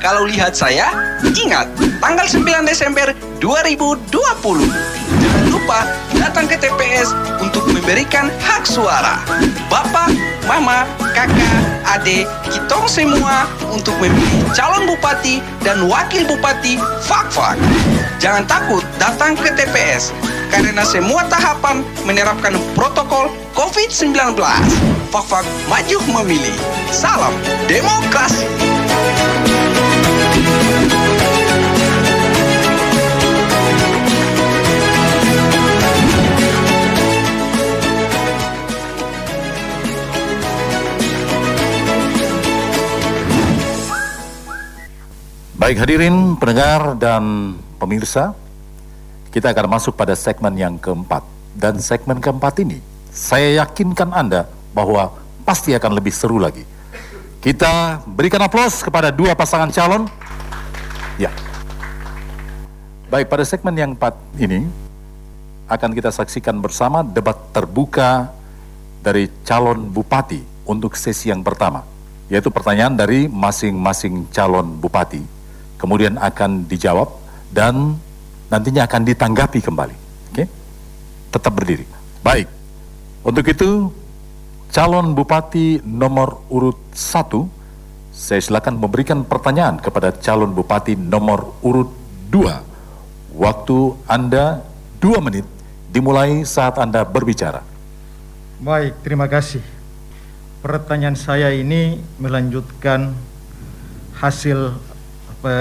Kalau lihat saya, ingat tanggal 9 Desember 2020. Jangan lupa datang ke TPS untuk memberikan hak suara. Bapak, mama, kakak, adik, kita semua untuk memilih calon bupati dan wakil bupati Fakfak. Jangan takut datang ke TPS karena semua tahapan menerapkan protokol COVID-19. Fakfak maju memilih. Salam demokrasi. Baik hadirin pendengar dan pemirsa, kita akan masuk pada segmen yang keempat. Dan segmen keempat ini, saya yakinkan Anda bahwa pasti akan lebih seru lagi. Kita berikan aplaus kepada dua pasangan calon. Ya. Baik, pada segmen yang keempat ini, akan kita saksikan bersama debat terbuka dari calon bupati untuk sesi yang pertama, yaitu pertanyaan dari masing-masing calon bupati, kemudian akan dijawab dan nantinya akan ditanggapi kembali. Oke? Tetap berdiri. Baik. Untuk itu, calon bupati nomor urut satu, saya silakan memberikan pertanyaan kepada calon bupati nomor urut dua. Waktu Anda dua menit dimulai saat Anda berbicara. Baik, terima kasih. Pertanyaan saya ini melanjutkan hasil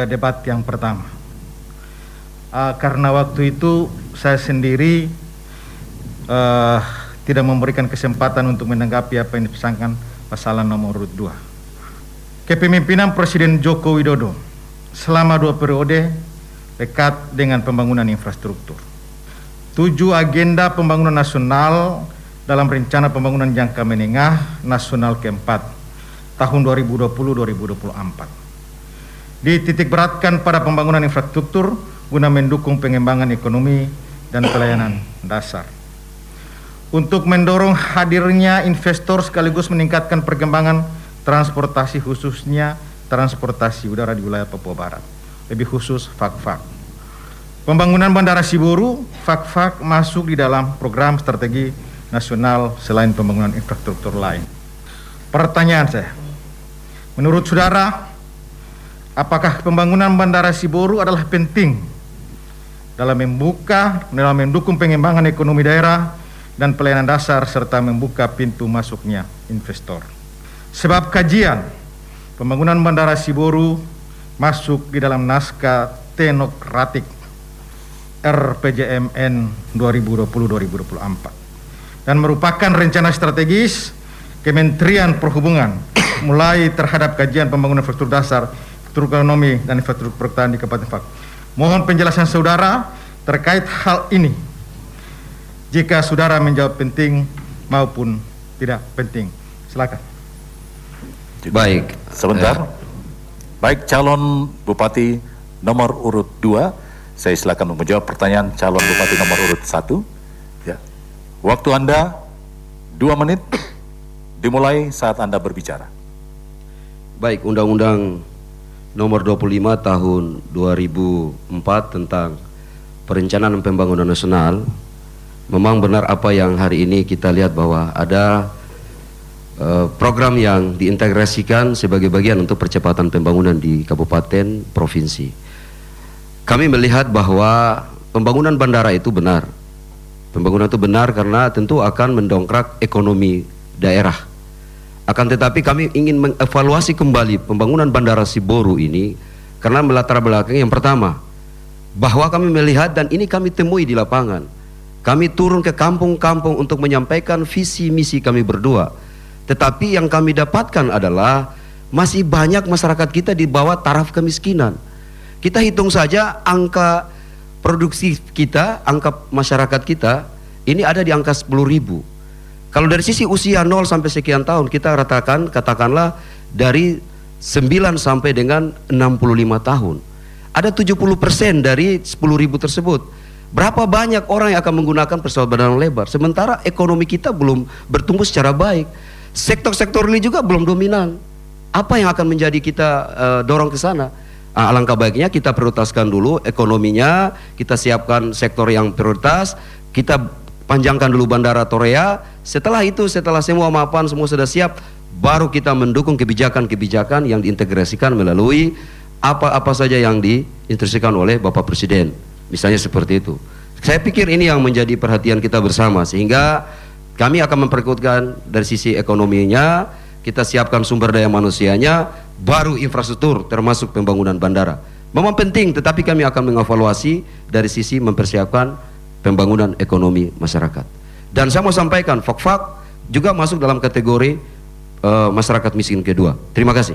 debat yang pertama. Ah, karena waktu itu saya sendiri eh, tidak memberikan kesempatan untuk menanggapi apa yang dipesankan pasalan nomor urut 2. Kepemimpinan Presiden Joko Widodo selama dua periode dekat dengan pembangunan infrastruktur. Tujuh agenda pembangunan nasional dalam rencana pembangunan jangka menengah nasional keempat tahun 2020-2024. Dititik beratkan pada pembangunan infrastruktur guna mendukung pengembangan ekonomi dan pelayanan dasar. Untuk mendorong hadirnya investor sekaligus meningkatkan perkembangan transportasi khususnya transportasi udara di wilayah Papua Barat, lebih khusus FAK-FAK. Pembangunan Bandara Siburu, FAK-FAK masuk di dalam program strategi nasional selain pembangunan infrastruktur lain. Pertanyaan saya, menurut saudara, apakah pembangunan Bandara Siburu adalah penting dalam membuka, dalam mendukung pengembangan ekonomi daerah dan pelayanan dasar serta membuka pintu masuknya investor. Sebab kajian pembangunan Bandara Siburu masuk di dalam naskah teknokratik RPJMN 2020-2024 dan merupakan rencana strategis Kementerian Perhubungan mulai terhadap kajian pembangunan infrastruktur dasar, infrastruktur ekonomi dan infrastruktur perkotaan di Kabupaten Fak. Mohon penjelasan saudara terkait hal ini. Jika saudara menjawab penting maupun tidak penting. Silakan. Baik. Sebentar. Baik calon bupati nomor urut 2, saya silakan menjawab pertanyaan calon bupati nomor urut 1. Ya. Waktu Anda 2 menit dimulai saat Anda berbicara. Baik, Undang-Undang Nomor 25 Tahun 2004 tentang Perencanaan Pembangunan Nasional memang benar apa yang hari ini kita lihat bahwa ada uh, program yang diintegrasikan sebagai bagian untuk percepatan pembangunan di kabupaten provinsi. kami melihat bahwa pembangunan bandara itu benar. Pembangunan itu benar karena tentu akan mendongkrak ekonomi daerah. Akan tetapi kami ingin mengevaluasi kembali pembangunan bandara Siboru ini karena melatar belakang yang pertama bahwa kami melihat dan ini kami temui di lapangan. Kami turun ke kampung-kampung untuk menyampaikan visi misi kami berdua. Tetapi yang kami dapatkan adalah masih banyak masyarakat kita di bawah taraf kemiskinan. Kita hitung saja angka produksi kita, angka masyarakat kita ini ada di angka 10 ribu. Kalau dari sisi usia 0 sampai sekian tahun kita ratakan katakanlah dari 9 sampai dengan 65 tahun. Ada 70% dari 10 ribu tersebut. Berapa banyak orang yang akan menggunakan pesawat badan lebar sementara ekonomi kita belum bertumbuh secara baik. Sektor-sektor ini juga belum dominan. Apa yang akan menjadi kita uh, dorong ke sana? Ah, alangkah baiknya kita prioritaskan dulu ekonominya, kita siapkan sektor yang prioritas, kita panjangkan dulu bandara Torea. Setelah itu, setelah semua mapan semua sudah siap, baru kita mendukung kebijakan-kebijakan yang diintegrasikan melalui apa-apa saja yang diinstruksikan oleh Bapak Presiden. Misalnya seperti itu. Saya pikir ini yang menjadi perhatian kita bersama sehingga kami akan memperkuatkan dari sisi ekonominya, kita siapkan sumber daya manusianya, baru infrastruktur termasuk pembangunan bandara. Memang penting tetapi kami akan mengevaluasi dari sisi mempersiapkan pembangunan ekonomi masyarakat. Dan saya mau sampaikan Fok-Fak juga masuk dalam kategori uh, masyarakat miskin kedua. Terima kasih.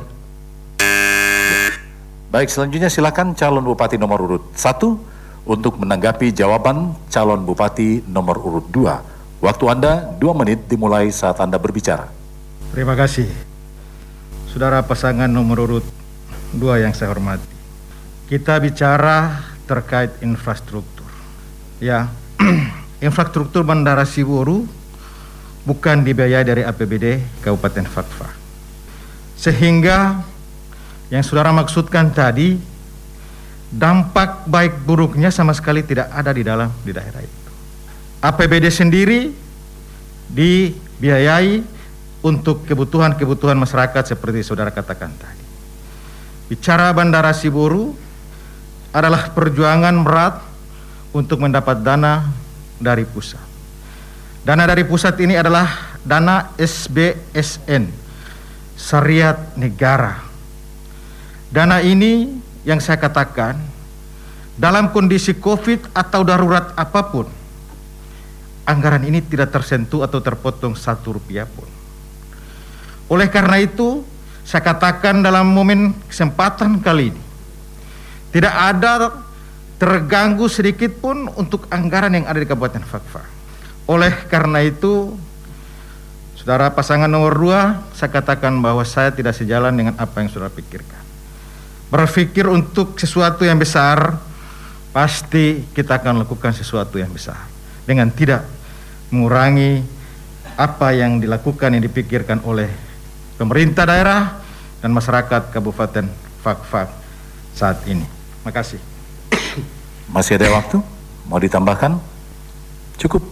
Baik, selanjutnya silakan calon bupati nomor urut 1 untuk menanggapi jawaban calon bupati nomor urut 2. Waktu Anda 2 menit dimulai saat Anda berbicara. Terima kasih. Saudara pasangan nomor urut dua yang saya hormati. Kita bicara terkait infrastruktur. Ya, infrastruktur Bandara Siwuru bukan dibiayai dari APBD Kabupaten Fakfa. Sehingga yang saudara maksudkan tadi dampak baik buruknya sama sekali tidak ada di dalam di daerah itu. APBD sendiri dibiayai untuk kebutuhan-kebutuhan masyarakat seperti saudara katakan tadi. Bicara Bandara Siburu adalah perjuangan berat untuk mendapat dana dari pusat. Dana dari pusat ini adalah dana SBSN, Syariat Negara. Dana ini yang saya katakan dalam kondisi COVID atau darurat apa pun, anggaran ini tidak tersentuh atau terpotong satu rupiah pun. Oleh karena itu, saya katakan dalam momen kesempatan kali ini, tidak ada terganggu sedikit pun untuk anggaran yang ada di Kabupaten Fakfa. Oleh karena itu, saudara pasangan nomor dua, saya katakan bahwa saya tidak sejalan dengan apa yang saudara pikirkan. Berpikir untuk sesuatu yang besar, pasti kita akan lakukan sesuatu yang besar. Dengan tidak mengurangi apa yang dilakukan, yang dipikirkan oleh pemerintah daerah dan masyarakat Kabupaten Fakfak saat ini. Terima kasih. Masih ada waktu? Mau ditambahkan? Cukup.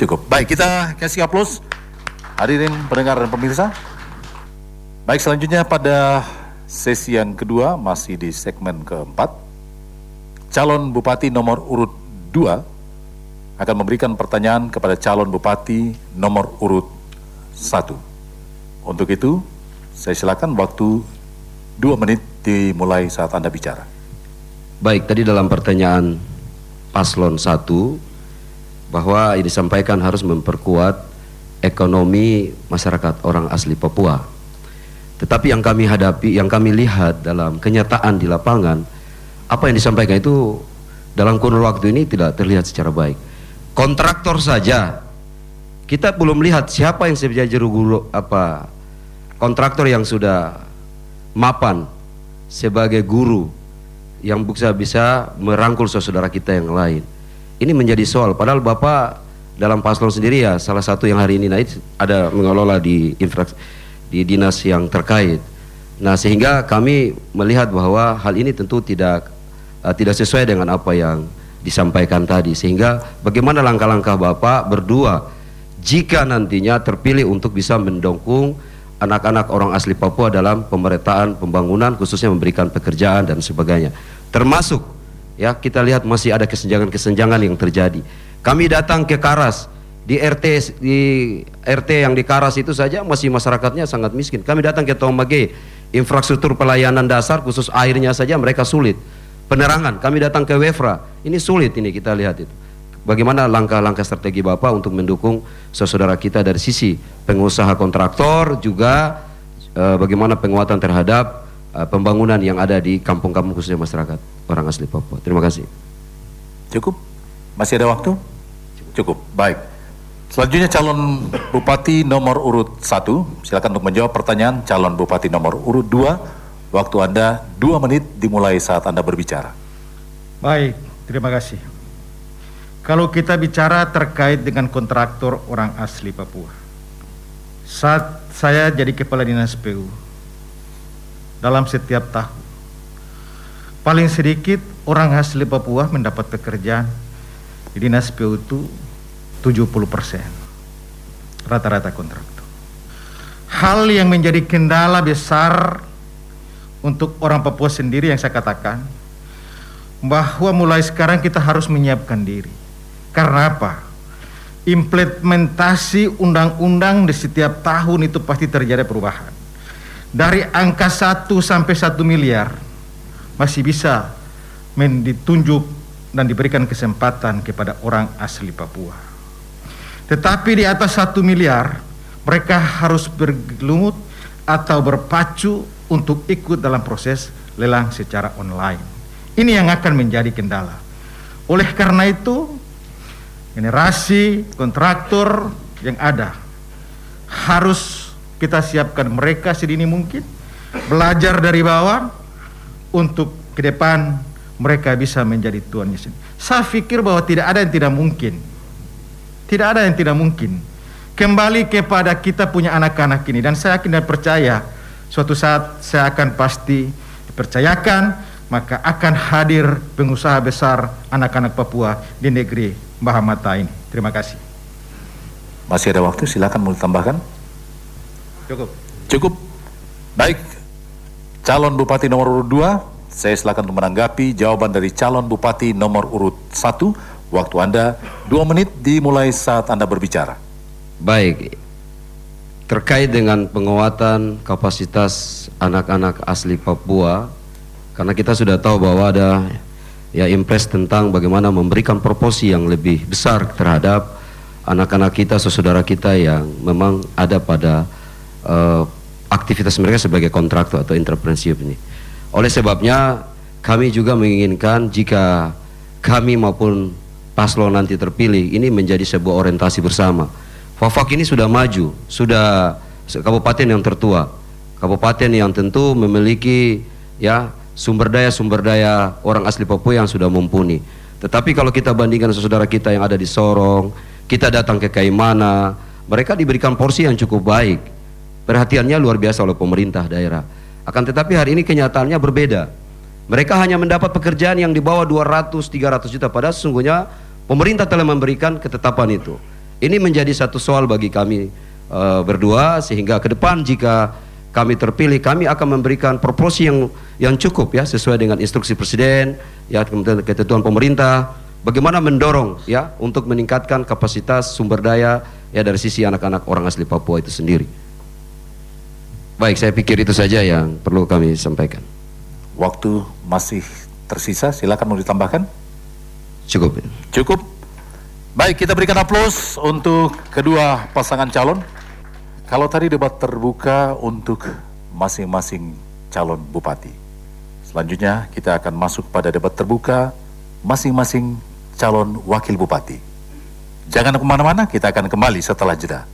Cukup. Baik, kita kasih aplaus. Hadirin pendengar dan pemirsa. Baik, selanjutnya pada sesi yang kedua masih di segmen keempat. Calon Bupati nomor urut 2 akan memberikan pertanyaan kepada calon Bupati nomor urut 1. Untuk itu, saya silakan waktu dua menit dimulai saat Anda bicara. Baik, tadi dalam pertanyaan paslon satu bahwa ini disampaikan harus memperkuat ekonomi masyarakat orang asli Papua. Tetapi yang kami hadapi, yang kami lihat dalam kenyataan di lapangan, apa yang disampaikan itu dalam kurun waktu ini tidak terlihat secara baik. Kontraktor saja kita belum lihat siapa yang sebenarnya guru apa kontraktor yang sudah mapan sebagai guru yang bisa bisa merangkul saudara kita yang lain. Ini menjadi soal. Padahal Bapak dalam paslon sendiri ya salah satu yang hari ini naik ada mengelola di infra di dinas yang terkait. Nah sehingga kami melihat bahwa hal ini tentu tidak uh, tidak sesuai dengan apa yang disampaikan tadi. Sehingga bagaimana langkah-langkah Bapak berdua jika nantinya terpilih untuk bisa mendukung anak-anak orang asli Papua dalam pemerintahan pembangunan khususnya memberikan pekerjaan dan sebagainya termasuk ya kita lihat masih ada kesenjangan-kesenjangan yang terjadi. Kami datang ke Karas di RT di RT yang di Karas itu saja masih masyarakatnya sangat miskin. Kami datang ke Tomage, infrastruktur pelayanan dasar khusus airnya saja mereka sulit. Penerangan, kami datang ke Wefra, ini sulit ini kita lihat itu. Bagaimana langkah-langkah strategi Bapak untuk mendukung saudara kita dari sisi pengusaha kontraktor juga eh, bagaimana penguatan terhadap eh, pembangunan yang ada di kampung-kampung khususnya masyarakat orang asli Papua. Terima kasih. Cukup? Masih ada waktu? Cukup. Baik. Selanjutnya calon bupati nomor urut 1. Silakan untuk menjawab pertanyaan calon bupati nomor urut 2. Waktu Anda 2 menit dimulai saat Anda berbicara. Baik, terima kasih. Kalau kita bicara terkait dengan kontraktor orang asli Papua, saat saya jadi kepala dinas PU, dalam setiap tahun, paling sedikit orang asli Papua mendapat pekerjaan di dinas PU itu 70 persen, rata-rata kontraktor. Hal yang menjadi kendala besar untuk orang Papua sendiri yang saya katakan, bahwa mulai sekarang kita harus menyiapkan diri karena apa? Implementasi undang-undang di setiap tahun itu pasti terjadi perubahan. Dari angka 1 sampai 1 miliar masih bisa ditunjuk dan diberikan kesempatan kepada orang asli Papua. Tetapi di atas 1 miliar mereka harus bergelumut atau berpacu untuk ikut dalam proses lelang secara online. Ini yang akan menjadi kendala. Oleh karena itu, generasi kontraktor yang ada harus kita siapkan mereka sedini mungkin belajar dari bawah untuk ke depan mereka bisa menjadi tuan Yesus. Saya pikir bahwa tidak ada yang tidak mungkin. Tidak ada yang tidak mungkin. Kembali kepada kita punya anak-anak ini dan saya yakin dan percaya suatu saat saya akan pasti dipercayakan maka akan hadir pengusaha besar anak-anak Papua di negeri Bahamata ini. Terima kasih. Masih ada waktu, silakan mau ditambahkan. Cukup. Cukup. Baik, calon bupati nomor urut 2, saya silakan untuk menanggapi jawaban dari calon bupati nomor urut 1. Waktu Anda 2 menit dimulai saat Anda berbicara. Baik, terkait dengan penguatan kapasitas anak-anak asli Papua, karena kita sudah tahu bahwa ada ya impres tentang bagaimana memberikan proporsi yang lebih besar terhadap anak-anak kita, saudara kita yang memang ada pada uh, aktivitas mereka sebagai kontraktor atau entrepreneurship ini. Oleh sebabnya kami juga menginginkan jika kami maupun paslon nanti terpilih ini menjadi sebuah orientasi bersama. Fafak ini sudah maju, sudah kabupaten yang tertua, kabupaten yang tentu memiliki ya sumber daya sumber daya orang asli Papua yang sudah mumpuni. Tetapi kalau kita bandingkan saudara kita yang ada di Sorong, kita datang ke Kaimana, mereka diberikan porsi yang cukup baik. Perhatiannya luar biasa oleh pemerintah daerah. Akan tetapi hari ini kenyataannya berbeda. Mereka hanya mendapat pekerjaan yang di bawah 200-300 juta padahal sesungguhnya pemerintah telah memberikan ketetapan itu. Ini menjadi satu soal bagi kami uh, berdua sehingga ke depan jika kami terpilih, kami akan memberikan proporsi yang yang cukup ya sesuai dengan instruksi presiden, ya kemudian ketentuan pemerintah, bagaimana mendorong ya untuk meningkatkan kapasitas sumber daya ya dari sisi anak-anak orang asli Papua itu sendiri. Baik, saya pikir itu saja yang perlu kami sampaikan. Waktu masih tersisa, silakan mau ditambahkan. Cukup. Cukup. Baik, kita berikan aplaus untuk kedua pasangan calon. Kalau tadi debat terbuka untuk masing-masing calon bupati. Selanjutnya kita akan masuk pada debat terbuka masing-masing calon wakil bupati. Jangan ke mana-mana, kita akan kembali setelah jeda.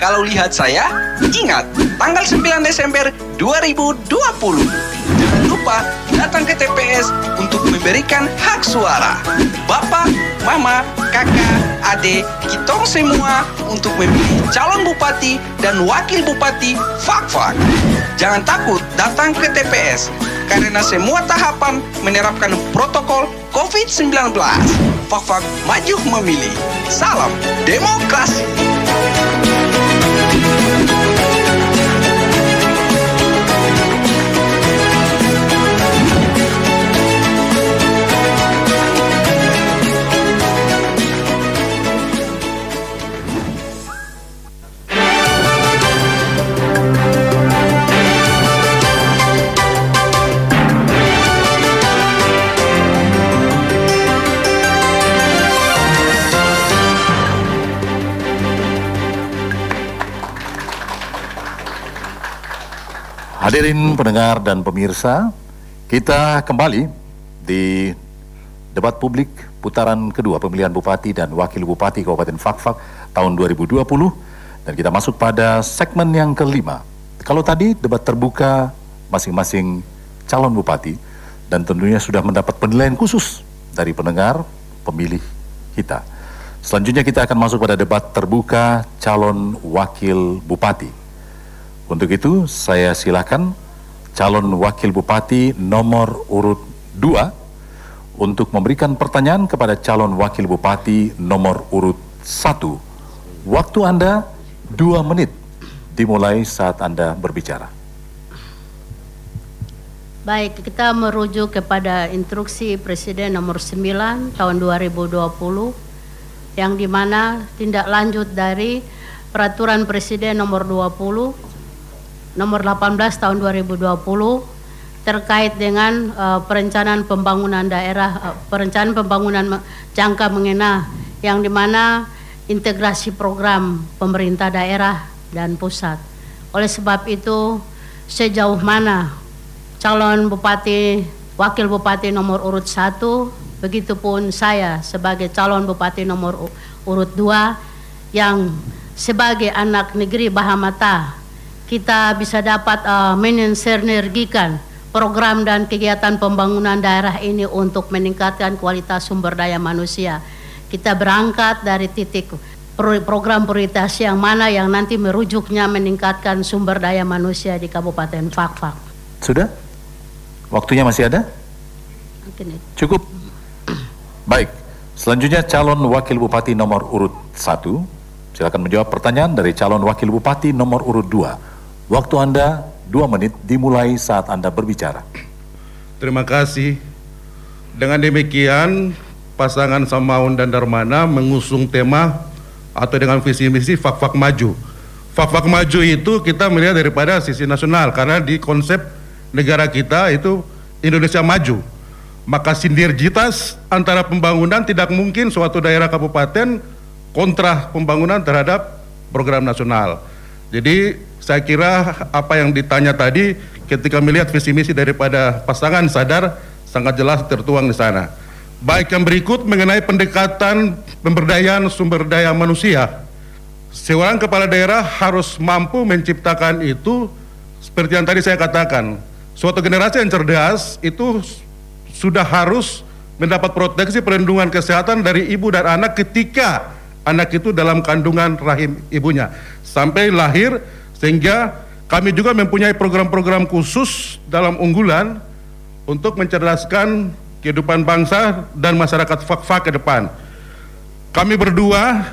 Kalau lihat saya, ingat tanggal 9 Desember 2020. Jangan lupa datang ke TPS untuk memberikan hak suara. Bapak, Mama, Kakak, Adik, kitong semua untuk memilih calon bupati dan wakil bupati Fakfak. Jangan takut datang ke TPS karena semua tahapan menerapkan protokol COVID-19. Fakfak maju memilih. Salam demokrasi. Hadirin pendengar dan pemirsa, kita kembali di debat publik putaran kedua pemilihan Bupati dan Wakil Bupati Kabupaten Fakfak tahun 2020 dan kita masuk pada segmen yang kelima. Kalau tadi debat terbuka masing-masing calon bupati dan tentunya sudah mendapat penilaian khusus dari pendengar pemilih kita. Selanjutnya kita akan masuk pada debat terbuka calon wakil bupati. Untuk itu saya silakan calon wakil bupati nomor urut 2 untuk memberikan pertanyaan kepada calon wakil bupati nomor urut 1. Waktu Anda 2 menit dimulai saat Anda berbicara. Baik, kita merujuk kepada instruksi Presiden nomor 9 tahun 2020 yang di mana tindak lanjut dari Peraturan Presiden nomor 20 nomor 18 tahun 2020 terkait dengan uh, perencanaan pembangunan daerah uh, perencanaan pembangunan jangka mengenai yang di mana integrasi program pemerintah daerah dan pusat. Oleh sebab itu sejauh mana calon bupati wakil bupati nomor urut satu begitupun saya sebagai calon bupati nomor urut dua yang sebagai anak negeri Bahamata kita bisa dapat uh, mensinergikan program dan kegiatan pembangunan daerah ini untuk meningkatkan kualitas sumber daya manusia. Kita berangkat dari titik program prioritas yang mana yang nanti merujuknya meningkatkan sumber daya manusia di Kabupaten Fakfak. Sudah? Waktunya masih ada? Cukup. Baik. Selanjutnya calon wakil bupati nomor urut 1. Silakan menjawab pertanyaan dari calon wakil bupati nomor urut 2. Waktu Anda dua menit dimulai saat Anda berbicara. Terima kasih. Dengan demikian, pasangan Samaun dan Darmana mengusung tema atau dengan visi misi fak-fak maju. Fak-fak maju itu kita melihat daripada sisi nasional karena di konsep negara kita itu Indonesia maju. Maka sinergitas antara pembangunan tidak mungkin suatu daerah kabupaten kontra pembangunan terhadap program nasional. Jadi saya kira apa yang ditanya tadi ketika melihat visi misi daripada pasangan sadar sangat jelas tertuang di sana. Baik yang berikut mengenai pendekatan pemberdayaan sumber daya manusia. Seorang kepala daerah harus mampu menciptakan itu seperti yang tadi saya katakan. Suatu generasi yang cerdas itu sudah harus mendapat proteksi perlindungan kesehatan dari ibu dan anak ketika anak itu dalam kandungan rahim ibunya sampai lahir sehingga kami juga mempunyai program-program khusus dalam unggulan untuk mencerdaskan kehidupan bangsa dan masyarakat fakfa ke depan. Kami berdua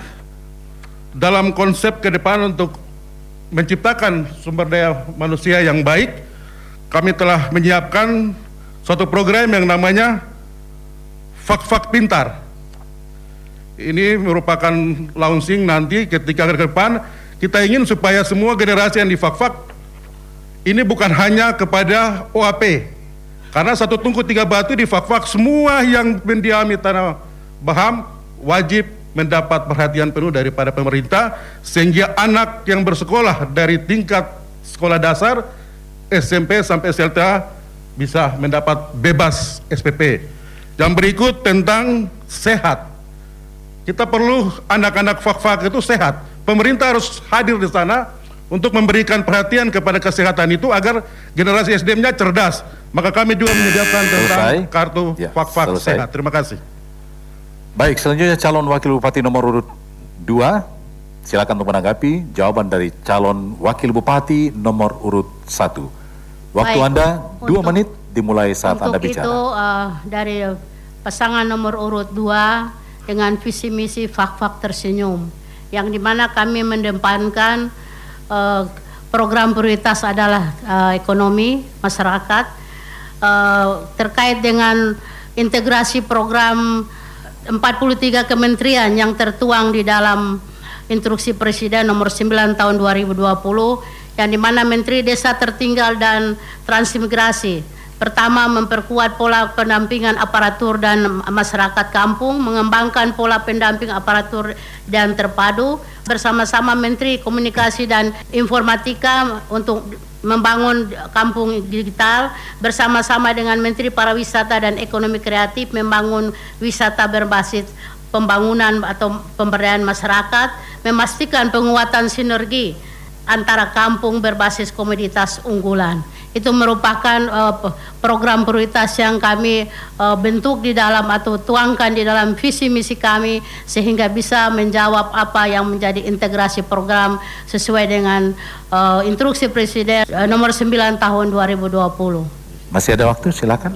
dalam konsep ke depan untuk menciptakan sumber daya manusia yang baik, kami telah menyiapkan suatu program yang namanya Fak-Fak Pintar. Ini merupakan launching nanti ketika ke depan kita ingin supaya semua generasi yang di Fakfak ini bukan hanya kepada OAP. Karena satu tungku tiga batu di Fakfak semua yang mendiami tanah Baham wajib mendapat perhatian penuh daripada pemerintah sehingga anak yang bersekolah dari tingkat sekolah dasar SMP sampai SLTA bisa mendapat bebas SPP. Yang berikut tentang sehat. Kita perlu anak-anak fak-fak itu sehat Pemerintah harus hadir di sana untuk memberikan perhatian kepada kesehatan itu agar generasi SDM-nya cerdas. Maka kami juga menyediakan tentang Selesai. kartu Ya, fak-fak selesai. sehat. Terima kasih. Baik, selanjutnya calon wakil bupati nomor urut 2. Silakan untuk menanggapi jawaban dari calon wakil bupati nomor urut 1. Waktu Baik, Anda dua untuk- menit dimulai saat Untuk Anda bicara. itu eh, dari pasangan nomor urut 2 dengan visi misi fak-fak tersenyum yang di mana kami mendepankan eh, program prioritas adalah eh, ekonomi masyarakat eh, terkait dengan integrasi program 43 kementerian yang tertuang di dalam instruksi Presiden nomor 9 tahun 2020 yang di mana Menteri Desa Tertinggal dan Transmigrasi Pertama, memperkuat pola pendampingan aparatur dan masyarakat kampung, mengembangkan pola pendamping aparatur dan terpadu bersama-sama Menteri Komunikasi dan Informatika untuk membangun kampung digital bersama-sama dengan Menteri Pariwisata dan Ekonomi Kreatif membangun wisata berbasis pembangunan atau pemberdayaan masyarakat, memastikan penguatan sinergi antara kampung berbasis komoditas unggulan. Itu merupakan uh, program prioritas yang kami uh, bentuk di dalam atau tuangkan di dalam visi misi kami sehingga bisa menjawab apa yang menjadi integrasi program sesuai dengan uh, instruksi Presiden uh, nomor 9 tahun 2020. Masih ada waktu, silakan.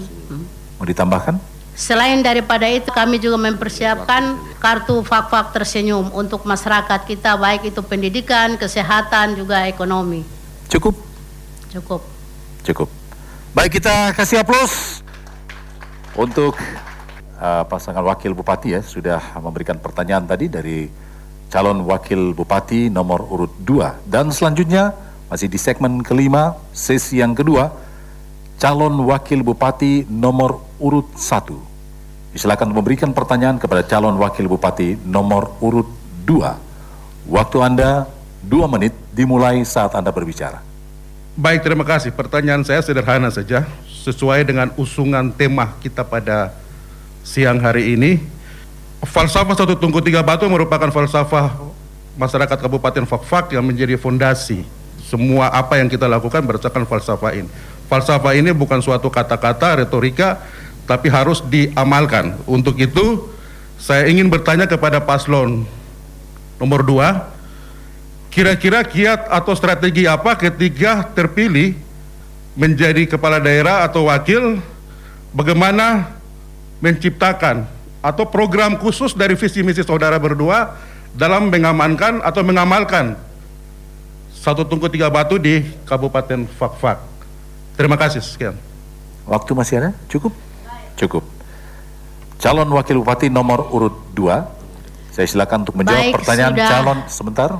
Mau ditambahkan? Selain daripada itu kami juga mempersiapkan kartu fak-fak tersenyum untuk masyarakat kita baik itu pendidikan, kesehatan juga ekonomi. Cukup? Cukup. Cukup. Baik, kita kasih aplaus untuk uh, pasangan wakil bupati ya. Sudah memberikan pertanyaan tadi dari calon wakil bupati nomor urut 2 dan selanjutnya masih di segmen kelima sesi yang kedua calon wakil bupati nomor urut 1 Silakan memberikan pertanyaan kepada calon wakil bupati nomor urut 2 waktu Anda 2 menit dimulai saat Anda berbicara Baik, terima kasih. Pertanyaan saya sederhana saja, sesuai dengan usungan tema kita pada siang hari ini. Falsafah satu tungku tiga batu merupakan falsafah masyarakat Kabupaten Fakfak yang menjadi fondasi semua apa yang kita lakukan berdasarkan falsafah ini. Falsafah ini bukan suatu kata-kata retorika, tapi harus diamalkan. Untuk itu, saya ingin bertanya kepada paslon nomor dua, Kira-kira kiat atau strategi apa ketika terpilih menjadi kepala daerah atau wakil, bagaimana menciptakan atau program khusus dari visi misi saudara berdua dalam mengamankan atau mengamalkan satu tungku tiga batu di Kabupaten Fakfak. Terima kasih sekian. Waktu masih ada? Cukup? Cukup. Calon wakil bupati nomor urut 2, saya silakan untuk menjawab Baik, pertanyaan sudah. calon sebentar.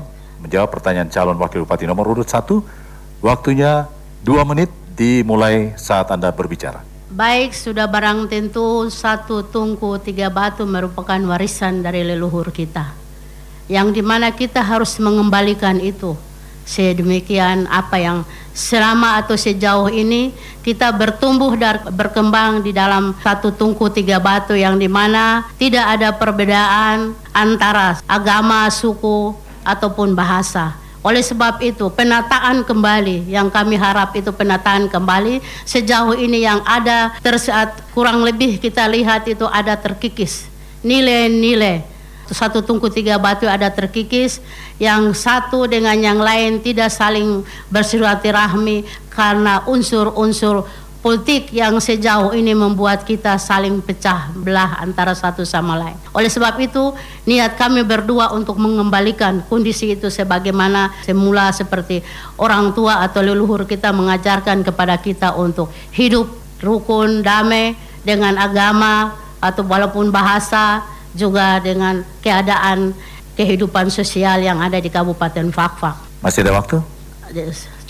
Menjawab pertanyaan calon wakil bupati nomor urut 1. Waktunya 2 menit dimulai saat Anda berbicara. Baik, sudah barang tentu satu tungku tiga batu merupakan warisan dari leluhur kita. Yang di mana kita harus mengembalikan itu. Sedemikian apa yang selama atau sejauh ini kita bertumbuh dan berkembang di dalam satu tungku tiga batu yang di mana tidak ada perbedaan antara agama, suku, ataupun bahasa. Oleh sebab itu, penataan kembali yang kami harap itu penataan kembali sejauh ini yang ada tersaat kurang lebih kita lihat itu ada terkikis nilai-nilai satu tungku tiga batu ada terkikis yang satu dengan yang lain tidak saling bersilaturahmi karena unsur-unsur politik yang sejauh ini membuat kita saling pecah belah antara satu sama lain. Oleh sebab itu, niat kami berdua untuk mengembalikan kondisi itu sebagaimana semula seperti orang tua atau leluhur kita mengajarkan kepada kita untuk hidup rukun, damai dengan agama atau walaupun bahasa juga dengan keadaan kehidupan sosial yang ada di Kabupaten Fakfak. Masih ada waktu?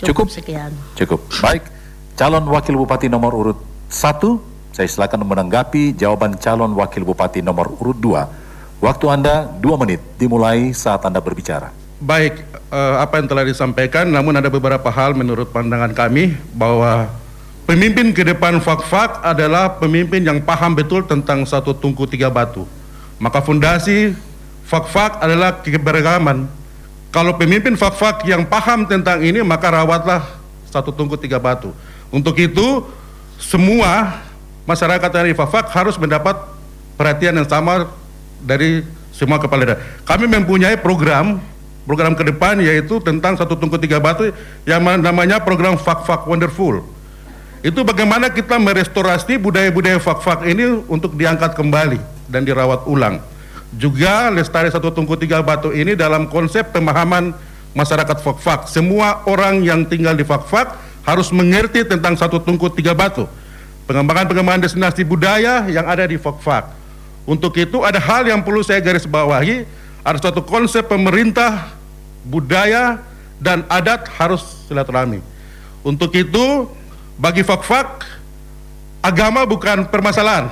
Cukup, Cukup. sekian. Cukup. Baik. Calon wakil bupati nomor urut 1, saya silakan menanggapi jawaban calon wakil bupati nomor urut 2. Waktu Anda 2 menit dimulai saat Anda berbicara. Baik, eh, apa yang telah disampaikan, namun ada beberapa hal menurut pandangan kami bahwa pemimpin ke depan Fakfak adalah pemimpin yang paham betul tentang satu tungku tiga batu. Maka fondasi Fakfak adalah keberagaman, Kalau pemimpin fak-fak yang paham tentang ini maka rawatlah satu tungku tiga batu. Untuk itu semua masyarakat dari fak-fak harus mendapat perhatian yang sama dari semua kepala daerah. Kami mempunyai program program ke depan yaitu tentang satu tungku tiga batu yang namanya program Fak-Fak Wonderful. Itu bagaimana kita merestorasi budaya-budaya fak-fak ini untuk diangkat kembali dan dirawat ulang juga lestari satu tungku tiga batu ini dalam konsep pemahaman masyarakat Fakfak. Semua orang yang tinggal di Fakfak harus mengerti tentang satu tungku tiga batu. Pengembangan-pengembangan destinasi budaya yang ada di Fakfak. Untuk itu ada hal yang perlu saya garis bawahi, ada suatu konsep pemerintah, budaya, dan adat harus silaturahmi. Untuk itu, bagi Fakfak, agama bukan permasalahan.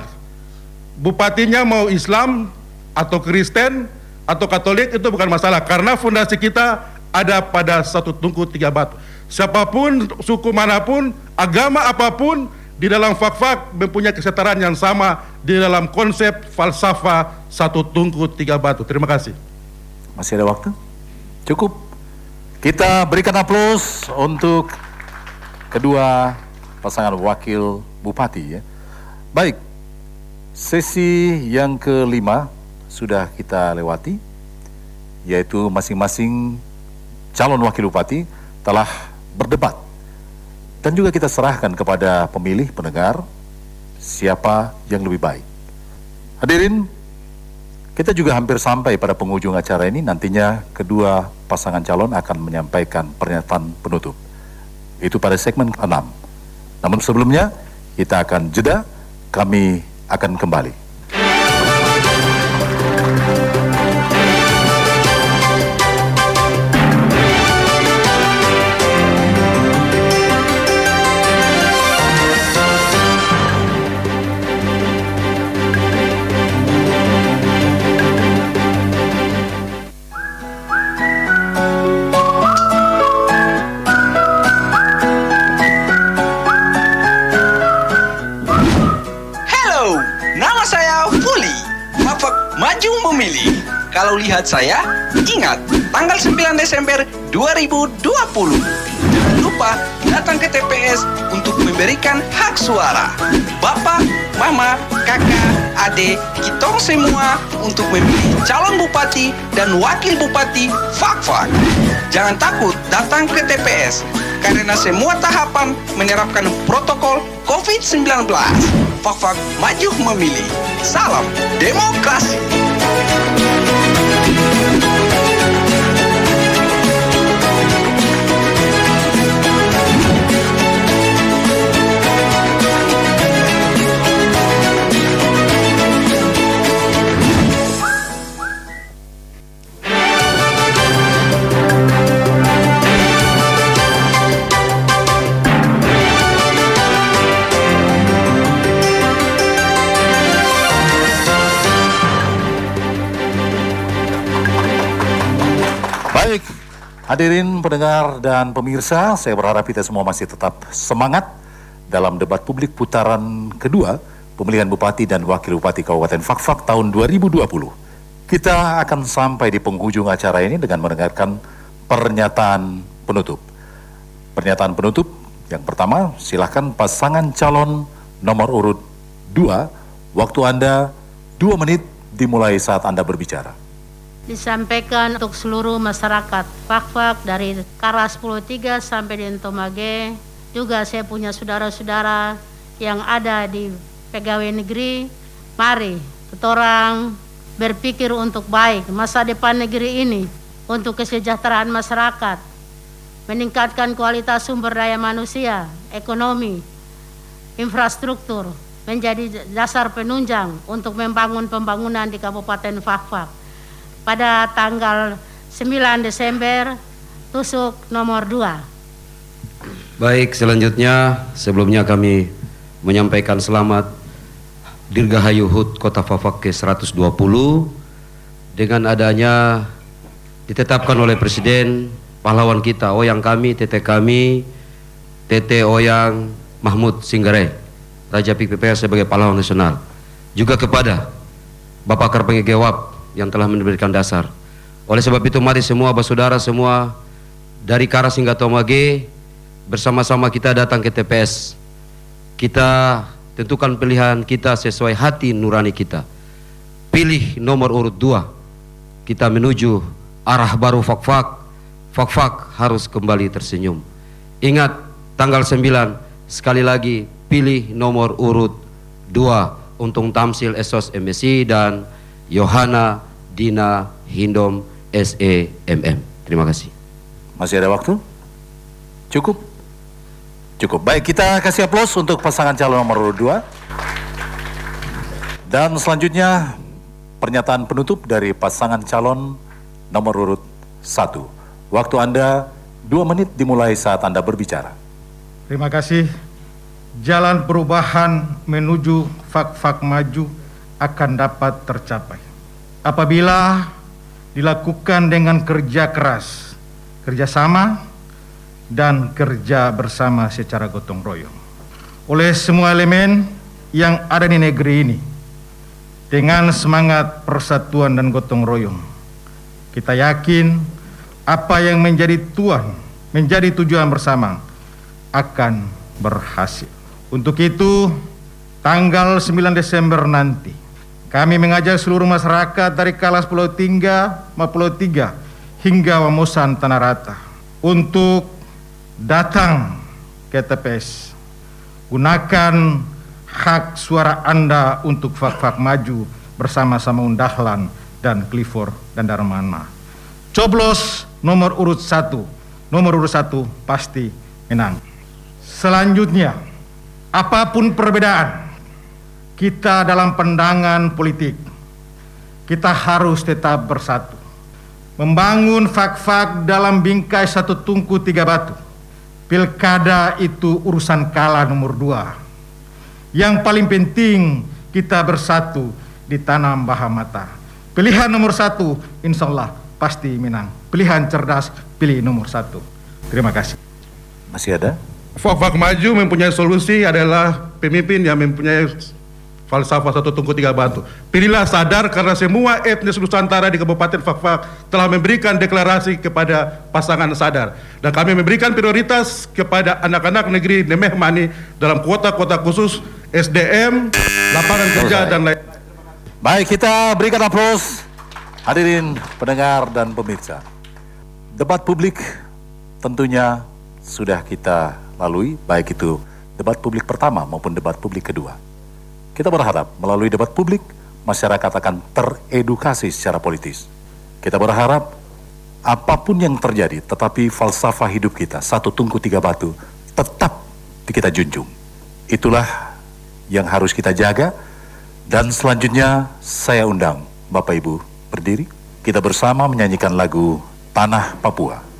Bupatinya mau Islam, atau Kristen atau Katolik itu bukan masalah karena fondasi kita ada pada satu tungku tiga batu. Siapa pun, suku mana pun, agama apa pun di dalam fak-fak mempunyai kesetaraan yang sama di dalam konsep falsafah satu tungku tiga batu. Terima kasih. Masih ada waktu? Cukup. Kita berikan aplaus untuk kedua pasangan wakil bupati ya. Baik, sesi yang kelima sudah kita lewati, yaitu masing-masing calon wakil bupati telah berdebat. Dan juga kita serahkan kepada pemilih pendengar siapa yang lebih baik. Hadirin, kita juga hampir sampai pada penghujung acara ini. Nantinya kedua pasangan calon akan menyampaikan pernyataan penutup. Itu pada segmen ke-6. Namun sebelumnya, kita akan jeda, kami akan kembali. Kalau lihat saya, ingat tanggal 9 Desember 2020. Jangan lupa datang ke TPS untuk memberikan hak suara. Bapak, Mama, Kakak, Adik, kita semua untuk memilih calon bupati dan wakil bupati Fakfak. Jangan takut datang ke TPS karena semua tahapan menerapkan protokol COVID-19. Fakfak maju memilih. Salam demokrasi. Hadirin pendengar dan pemirsa, saya berharap kita semua masih tetap semangat dalam debat publik putaran kedua pemilihan Bupati dan Wakil Bupati Kabupaten Fakfak tahun 2020. Kita akan sampai di penghujung acara ini dengan mendengarkan pernyataan penutup. Pernyataan penutup yang pertama, silahkan pasangan calon nomor urut 2, waktu Anda 2 menit dimulai saat Anda berbicara disampaikan untuk seluruh masyarakat. Fakfak dari Karas 103 sampai di Entomage juga saya punya saudara-saudara yang ada di pegawai negeri. Mari orang berpikir untuk baik masa depan negeri ini untuk kesejahteraan masyarakat meningkatkan kualitas sumber daya manusia ekonomi infrastruktur menjadi dasar penunjang untuk membangun pembangunan di Kabupaten Fakfak pada tanggal 9 Desember tusuk nomor 2. Baik, selanjutnya sebelumnya kami menyampaikan selamat Dirgahayu HUT Kota Fafak ke 120 dengan adanya ditetapkan oleh Presiden pahlawan kita, oyang kami, tete kami, tete oyang Mahmud Singgare, Raja Pik PPS sebagai pahlawan nasional. Juga kepada Bapak Karpenge Gewap yang telah memberikan dasar Oleh sebab itu mari semua bersaudara semua dari Karas hingga Tomage bersama-sama kita datang ke TPS. Kita tentukan pilihan kita sesuai hati nurani kita. Pilih nomor urut dua. Kita menuju arah baru Fakfak. Fakfak harus kembali tersenyum. Ingat tanggal 9 sekali lagi pilih nomor urut dua untuk Tamsil Esos MSI dan Yohana Dina Hindom SEMM. Terima kasih. Masih ada waktu? Cukup? Cukup. Baik, kita kasih aplaus untuk pasangan calon nomor urut 2. Dan selanjutnya pernyataan penutup dari pasangan calon nomor urut 1. Waktu Anda dua menit dimulai saat Anda berbicara. Terima kasih. Jalan perubahan menuju fak-fak maju akan dapat tercapai. Apabila dilakukan dengan kerja keras, kerjasama, dan kerja bersama secara gotong royong. Oleh semua elemen yang ada di negeri ini, dengan semangat persatuan dan gotong royong, kita yakin apa yang menjadi tuan, menjadi tujuan bersama akan berhasil. Untuk itu, tanggal 9 Desember nanti, kami mengajak seluruh masyarakat dari Kalas Pulau Tingga, Pulau Tiga, hingga Wamusan Tanah Rata untuk datang ke TPS. Gunakan hak suara Anda untuk fak-fak maju bersama-sama Undahlan dan Clifford dan Darmana. Coblos nomor urut satu, nomor urut satu pasti menang. Selanjutnya, apa pun perbedaan kita dalam pandangan politik, kita harus tetap bersatu. Membangun fak-fak dalam bingkai satu tungku tiga batu. Pilkada itu urusan kala nomor dua. Yang paling penting kita bersatu di tanah Bahamata. Pilihan nomor satu, insya Allah pasti menang. Pilihan cerdas, pilih nomor satu. Terima kasih. Masih ada? Fak-fak maju mempunyai solusi adalah pemimpin yang mempunyai falsafah satu tungku tiga batu. Pilihlah sadar karena semua etnis Nusantara di Kabupaten Fakfak telah memberikan deklarasi kepada pasangan sadar. Dan kami memberikan prioritas kepada anak-anak negeri Nemeh Mani dalam kuota-kuota khusus SDM, lapangan kerja dan lain. Baik, kita berikan aplaus hadirin pendengar dan pemirsa. Debat publik tentunya sudah kita lalui, baik itu debat publik pertama maupun debat publik kedua. Kita berharap melalui debat publik, masyarakat akan teredukasi secara politis. Kita berharap apa pun yang terjadi, tetapi falsafah hidup kita, satu tungku tiga batu, tetap kita junjung. Itulah yang harus kita jaga. Dan selanjutnya saya undang Bapak Ibu berdiri. Kita bersama menyanyikan lagu Tanah Papua.